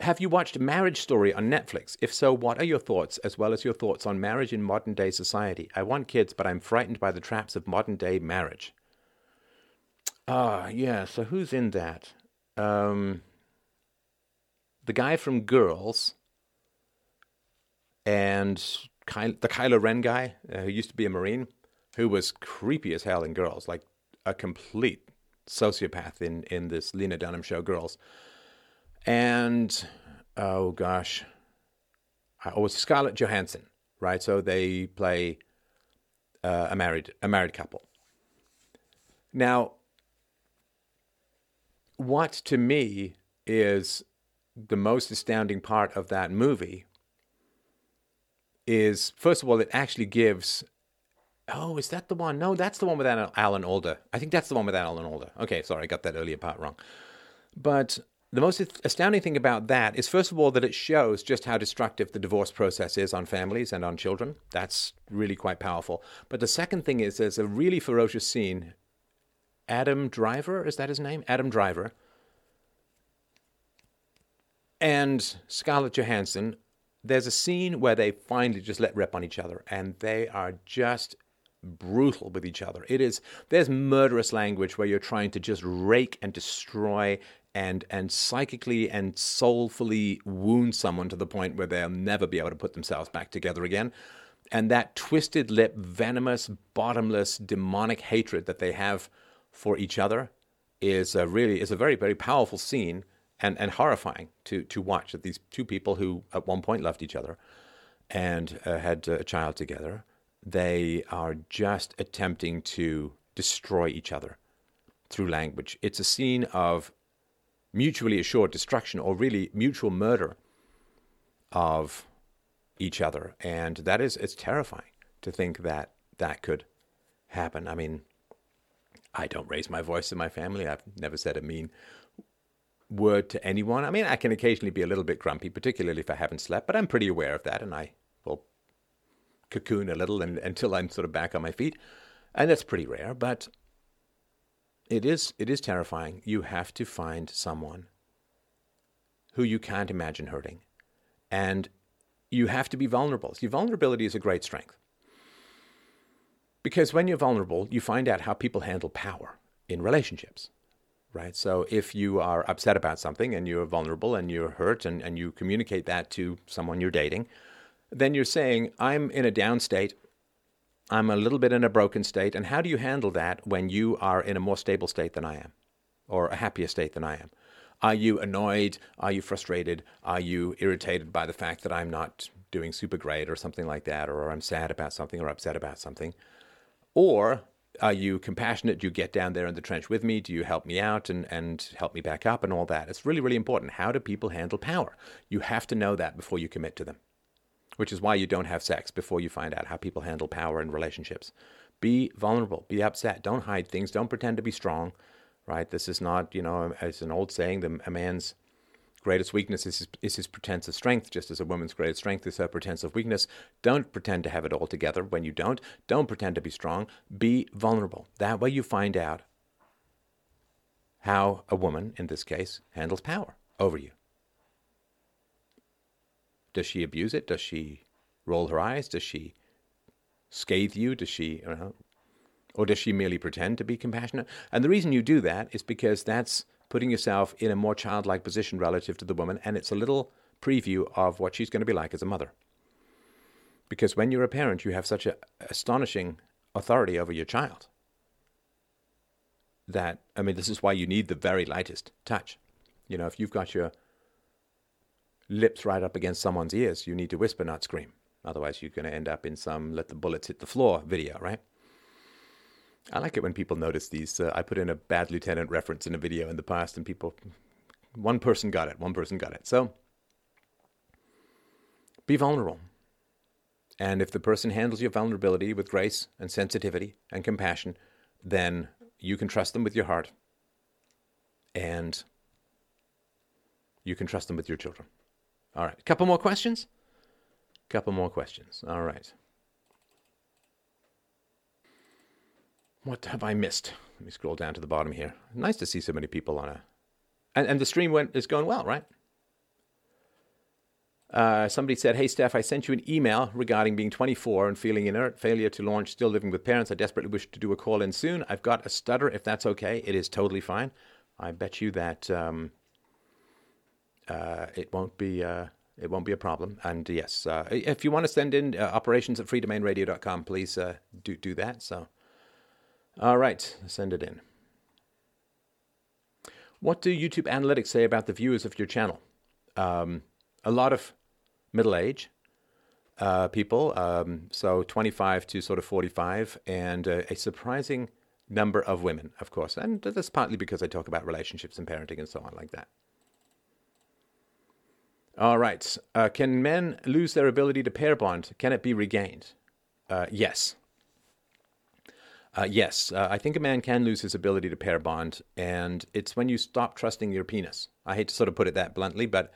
Have you watched Marriage Story on Netflix? If so, what are your thoughts, as well as your thoughts on marriage in modern day society? I want kids, but I'm frightened by the traps of modern day marriage. Ah, yeah. So who's in that? Um, the guy from Girls and Ky- the Kylo Ren guy uh, who used to be a Marine, who was creepy as hell in Girls, like a complete sociopath in, in this Lena Dunham show, Girls. And, oh gosh, oh, it's Scarlett Johansson, right? So they play uh, a married a married couple. Now, what to me is the most astounding part of that movie is first of all, it actually gives. Oh, is that the one? No, that's the one with Alan Alda. I think that's the one with Alan Alda. Okay, sorry, I got that earlier part wrong. But the most astounding thing about that is, first of all, that it shows just how destructive the divorce process is on families and on children. That's really quite powerful. But the second thing is, there's a really ferocious scene. Adam Driver, is that his name? Adam Driver. And Scarlett Johansson there's a scene where they finally just let rip on each other and they are just brutal with each other. It is there's murderous language where you're trying to just rake and destroy and and psychically and soulfully wound someone to the point where they'll never be able to put themselves back together again. And that twisted lip, venomous, bottomless, demonic hatred that they have for each other is a really is a very very powerful scene and, and horrifying to, to watch that these two people who at one point loved each other and uh, had a child together, they are just attempting to destroy each other through language. It's a scene of mutually assured destruction or really mutual murder of each other. And that is, it's terrifying to think that that could happen. I mean, I don't raise my voice in my family. I've never said a mean word to anyone. I mean, I can occasionally be a little bit grumpy, particularly if I haven't slept, but I'm pretty aware of that and I will cocoon a little and, until I'm sort of back on my feet. And that's pretty rare, but it is it is terrifying. You have to find someone who you can't imagine hurting. And you have to be vulnerable. See, vulnerability is a great strength. Because when you're vulnerable, you find out how people handle power in relationships, right? So if you are upset about something and you're vulnerable and you're hurt and, and you communicate that to someone you're dating, then you're saying, I'm in a down state. I'm a little bit in a broken state. And how do you handle that when you are in a more stable state than I am or a happier state than I am? Are you annoyed? Are you frustrated? Are you irritated by the fact that I'm not doing super great or something like that? Or I'm sad about something or upset about something? Or are you compassionate? Do you get down there in the trench with me? Do you help me out and, and help me back up and all that? It's really, really important. How do people handle power? You have to know that before you commit to them, which is why you don't have sex before you find out how people handle power in relationships. Be vulnerable, be upset, don't hide things, don't pretend to be strong, right? This is not, you know, as an old saying, the, a man's greatest weakness is his, is his pretense of strength, just as a woman's greatest strength is her pretense of weakness. Don't pretend to have it all together when you don't. Don't pretend to be strong. Be vulnerable. That way you find out how a woman, in this case, handles power over you. Does she abuse it? Does she roll her eyes? Does she scathe you? Does she, you know, or does she merely pretend to be compassionate? And the reason you do that is because that's putting yourself in a more childlike position relative to the woman, and it's a little preview of what she's going to be like as a mother. Because when you're a parent, you have such an astonishing authority over your child that, I mean, this is why you need the very lightest touch. You know, if you've got your lips right up against someone's ears, you need to whisper, not scream. Otherwise, you're going to end up in some let the bullets hit the floor video, right? I like it when people notice these. Uh, I put in a bad lieutenant reference in a video in the past, and people, one person got it, one person got it. So be vulnerable. And if the person handles your vulnerability with grace and sensitivity and compassion, then you can trust them with your heart and you can trust them with your children. All right, couple more questions? Couple more questions. All right. What have I missed? Let me scroll down to the bottom here. Nice to see so many people on a. And, and the stream went is going well, right? Uh, somebody said, Hey, Steph, I sent you an email regarding being 24 and feeling inert, failure to launch, still living with parents. I desperately wish to do a call in soon. I've got a stutter, if that's okay. It is totally fine. I bet you that um, uh, it won't be. Uh, it won't be a problem. And yes, uh, if you want to send in uh, operations at freedomainradio.com, please uh, do do that. So all right, send it in. What do YouTube analytics say about the viewers of your channel? Um, a lot of middle age uh, people, um, so 25 to sort of 45, and uh, a surprising number of women, of course. And that's partly because I talk about relationships and parenting and so on, like that. All right. Uh, can men lose their ability to pair bond? Can it be regained? Uh, yes. Uh, yes, uh, I think a man can lose his ability to pair bond, and it's when you stop trusting your penis. I hate to sort of put it that bluntly, but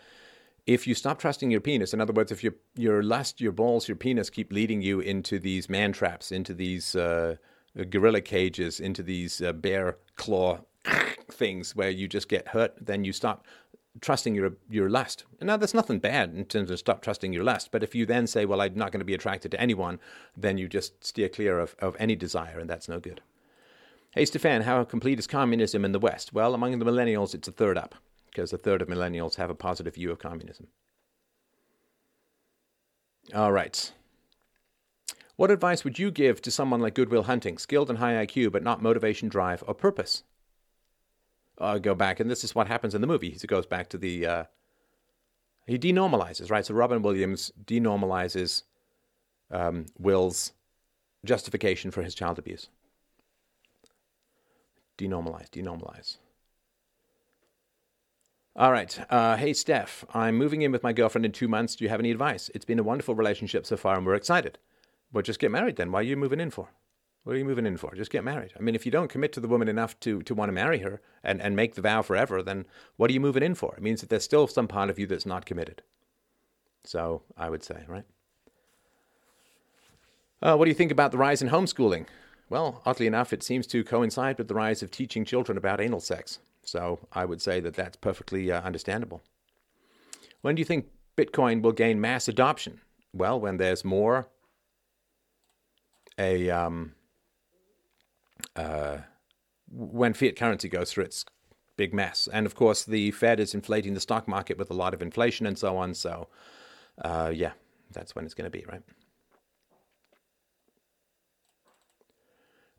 if you stop trusting your penis, in other words, if your your lust, your balls, your penis keep leading you into these man traps, into these uh, gorilla cages, into these uh, bear claw things where you just get hurt, then you stop trusting your your lust. Now, there's nothing bad in terms of stop trusting your lust. But if you then say, "Well, I'm not going to be attracted to anyone," then you just steer clear of, of any desire, and that's no good. Hey, Stefan, how complete is communism in the West? Well, among the millennials, it's a third up because a third of millennials have a positive view of communism. All right. What advice would you give to someone like Good Will Hunting, skilled and high IQ, but not motivation, drive, or purpose? Uh, go back, and this is what happens in the movie. He goes back to the uh, he denormalizes, right? So Robin Williams denormalizes um, Will's justification for his child abuse. Denormalize, denormalize. All right. Uh, hey, Steph, I'm moving in with my girlfriend in two months. Do you have any advice? It's been a wonderful relationship so far, and we're excited. Well, just get married then. Why are you moving in for? What are you moving in for? Just get married. I mean, if you don't commit to the woman enough to, to want to marry her and, and make the vow forever, then what are you moving in for? It means that there's still some part of you that's not committed. So I would say, right? Uh, what do you think about the rise in homeschooling? Well, oddly enough, it seems to coincide with the rise of teaching children about anal sex. So I would say that that's perfectly uh, understandable. When do you think Bitcoin will gain mass adoption? Well, when there's more a um, uh, when fiat currency goes through its big mess, and of course the Fed is inflating the stock market with a lot of inflation and so on. So, uh, yeah, that's when it's going to be, right?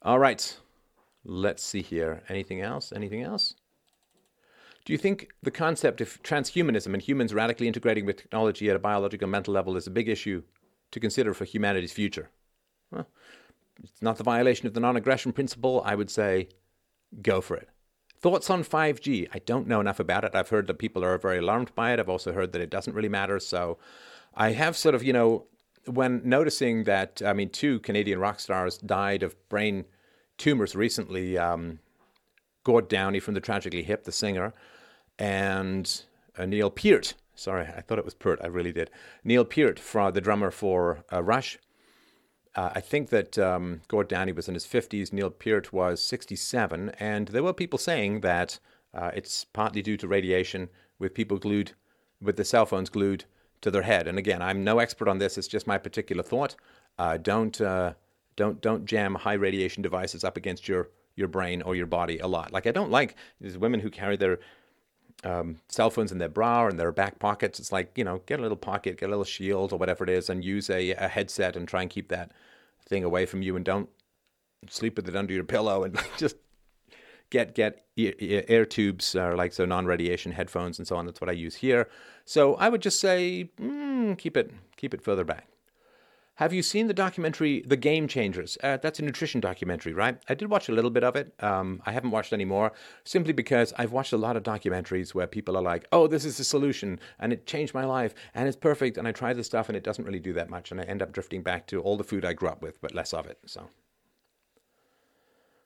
All right, let's see here. Anything else? Anything else? Do you think the concept of transhumanism and humans radically integrating with technology at a biological mental level is a big issue to consider for humanity's future? Well, it's not the violation of the non aggression principle. I would say go for it. Thoughts on 5G? I don't know enough about it. I've heard that people are very alarmed by it. I've also heard that it doesn't really matter. So I have sort of, you know, when noticing that, I mean, two Canadian rock stars died of brain tumors recently um, Gord Downie from the Tragically Hip, the singer, and uh, Neil Peart. Sorry, I thought it was Peart. I really did. Neil Peart, the drummer for uh, Rush. Uh, I think that um, Gord Downie was in his 50s, Neil Peart was 67, and there were people saying that uh, it's partly due to radiation with people glued, with the cell phones glued to their head. And again, I'm no expert on this, it's just my particular thought. Uh, don't, uh, don't, don't jam high radiation devices up against your, your brain or your body a lot. Like, I don't like these women who carry their um, cell phones in their bra or in their back pockets. It's like, you know, get a little pocket, get a little shield or whatever it is, and use a, a headset and try and keep that thing away from you and don't sleep with it under your pillow and just get get air tubes or like so non-radiation headphones and so on. That's what I use here. So I would just say mm, keep it keep it further back. Have you seen the documentary The Game Changers? Uh, that's a nutrition documentary, right? I did watch a little bit of it. Um, I haven't watched any more simply because I've watched a lot of documentaries where people are like, oh, this is the solution and it changed my life and it's perfect. And I try this stuff and it doesn't really do that much. And I end up drifting back to all the food I grew up with, but less of it. So.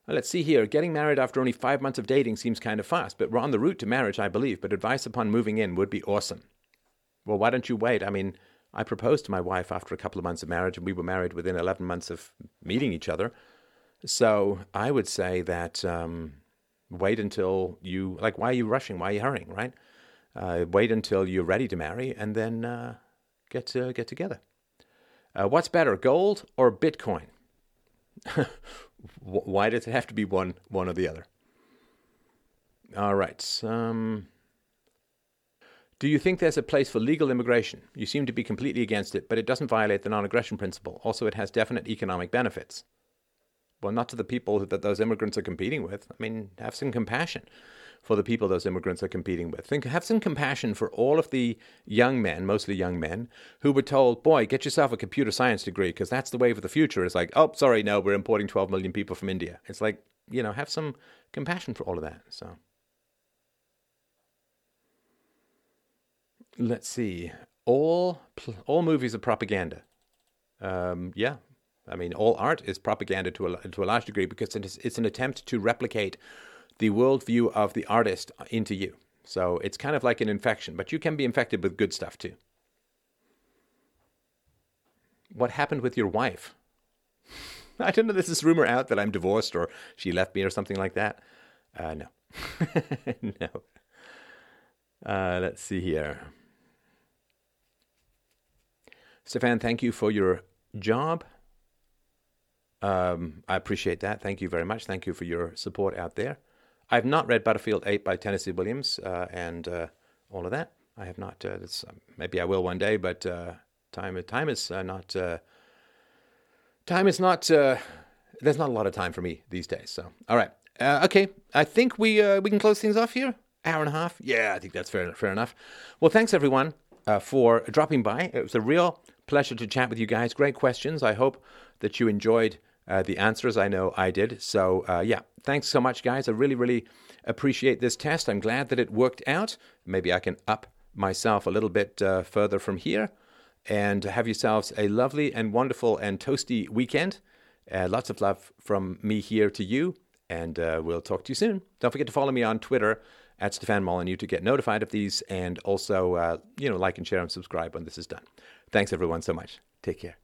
Well, let's see here. Getting married after only five months of dating seems kind of fast, but we're on the route to marriage, I believe. But advice upon moving in would be awesome. Well, why don't you wait? I mean, I proposed to my wife after a couple of months of marriage, and we were married within 11 months of meeting each other. So I would say that um, wait until you, like, why are you rushing? Why are you hurrying, right? Uh, wait until you're ready to marry and then uh, get, to, get together. Uh, what's better, gold or Bitcoin? why does it have to be one, one or the other? All right. Um, do you think there's a place for legal immigration? You seem to be completely against it, but it doesn't violate the non aggression principle. Also, it has definite economic benefits. Well, not to the people that those immigrants are competing with. I mean, have some compassion for the people those immigrants are competing with. Think, have some compassion for all of the young men, mostly young men, who were told, boy, get yourself a computer science degree because that's the wave of the future. It's like, oh, sorry, no, we're importing 12 million people from India. It's like, you know, have some compassion for all of that. So. Let's see. All all movies are propaganda. Um, yeah, I mean, all art is propaganda to a to a large degree because it's it's an attempt to replicate the worldview of the artist into you. So it's kind of like an infection, but you can be infected with good stuff too. What happened with your wife? I don't know. There's this rumor out that I'm divorced or she left me or something like that. Uh, no, no. Uh, let's see here. Stefan, thank you for your job. Um, I appreciate that. Thank you very much. Thank you for your support out there. I've not read Butterfield 8 by Tennessee Williams uh, and uh, all of that. I have not. Uh, maybe I will one day, but uh, time time is uh, not. Uh, time is not. there's not a lot of time for me these days. So, all right. okay. I think we we can close things off here. Hour and a half. Yeah, I think that's fair fair enough. Well, thanks everyone for dropping by. It was a real Pleasure to chat with you guys. Great questions. I hope that you enjoyed uh, the answers. I know I did. So, uh, yeah, thanks so much, guys. I really, really appreciate this test. I'm glad that it worked out. Maybe I can up myself a little bit uh, further from here. And have yourselves a lovely and wonderful and toasty weekend. Uh, lots of love from me here to you. And uh, we'll talk to you soon. Don't forget to follow me on Twitter at Stefan Molyneux to get notified of these and also, uh, you know, like and share and subscribe when this is done. Thanks everyone so much. Take care.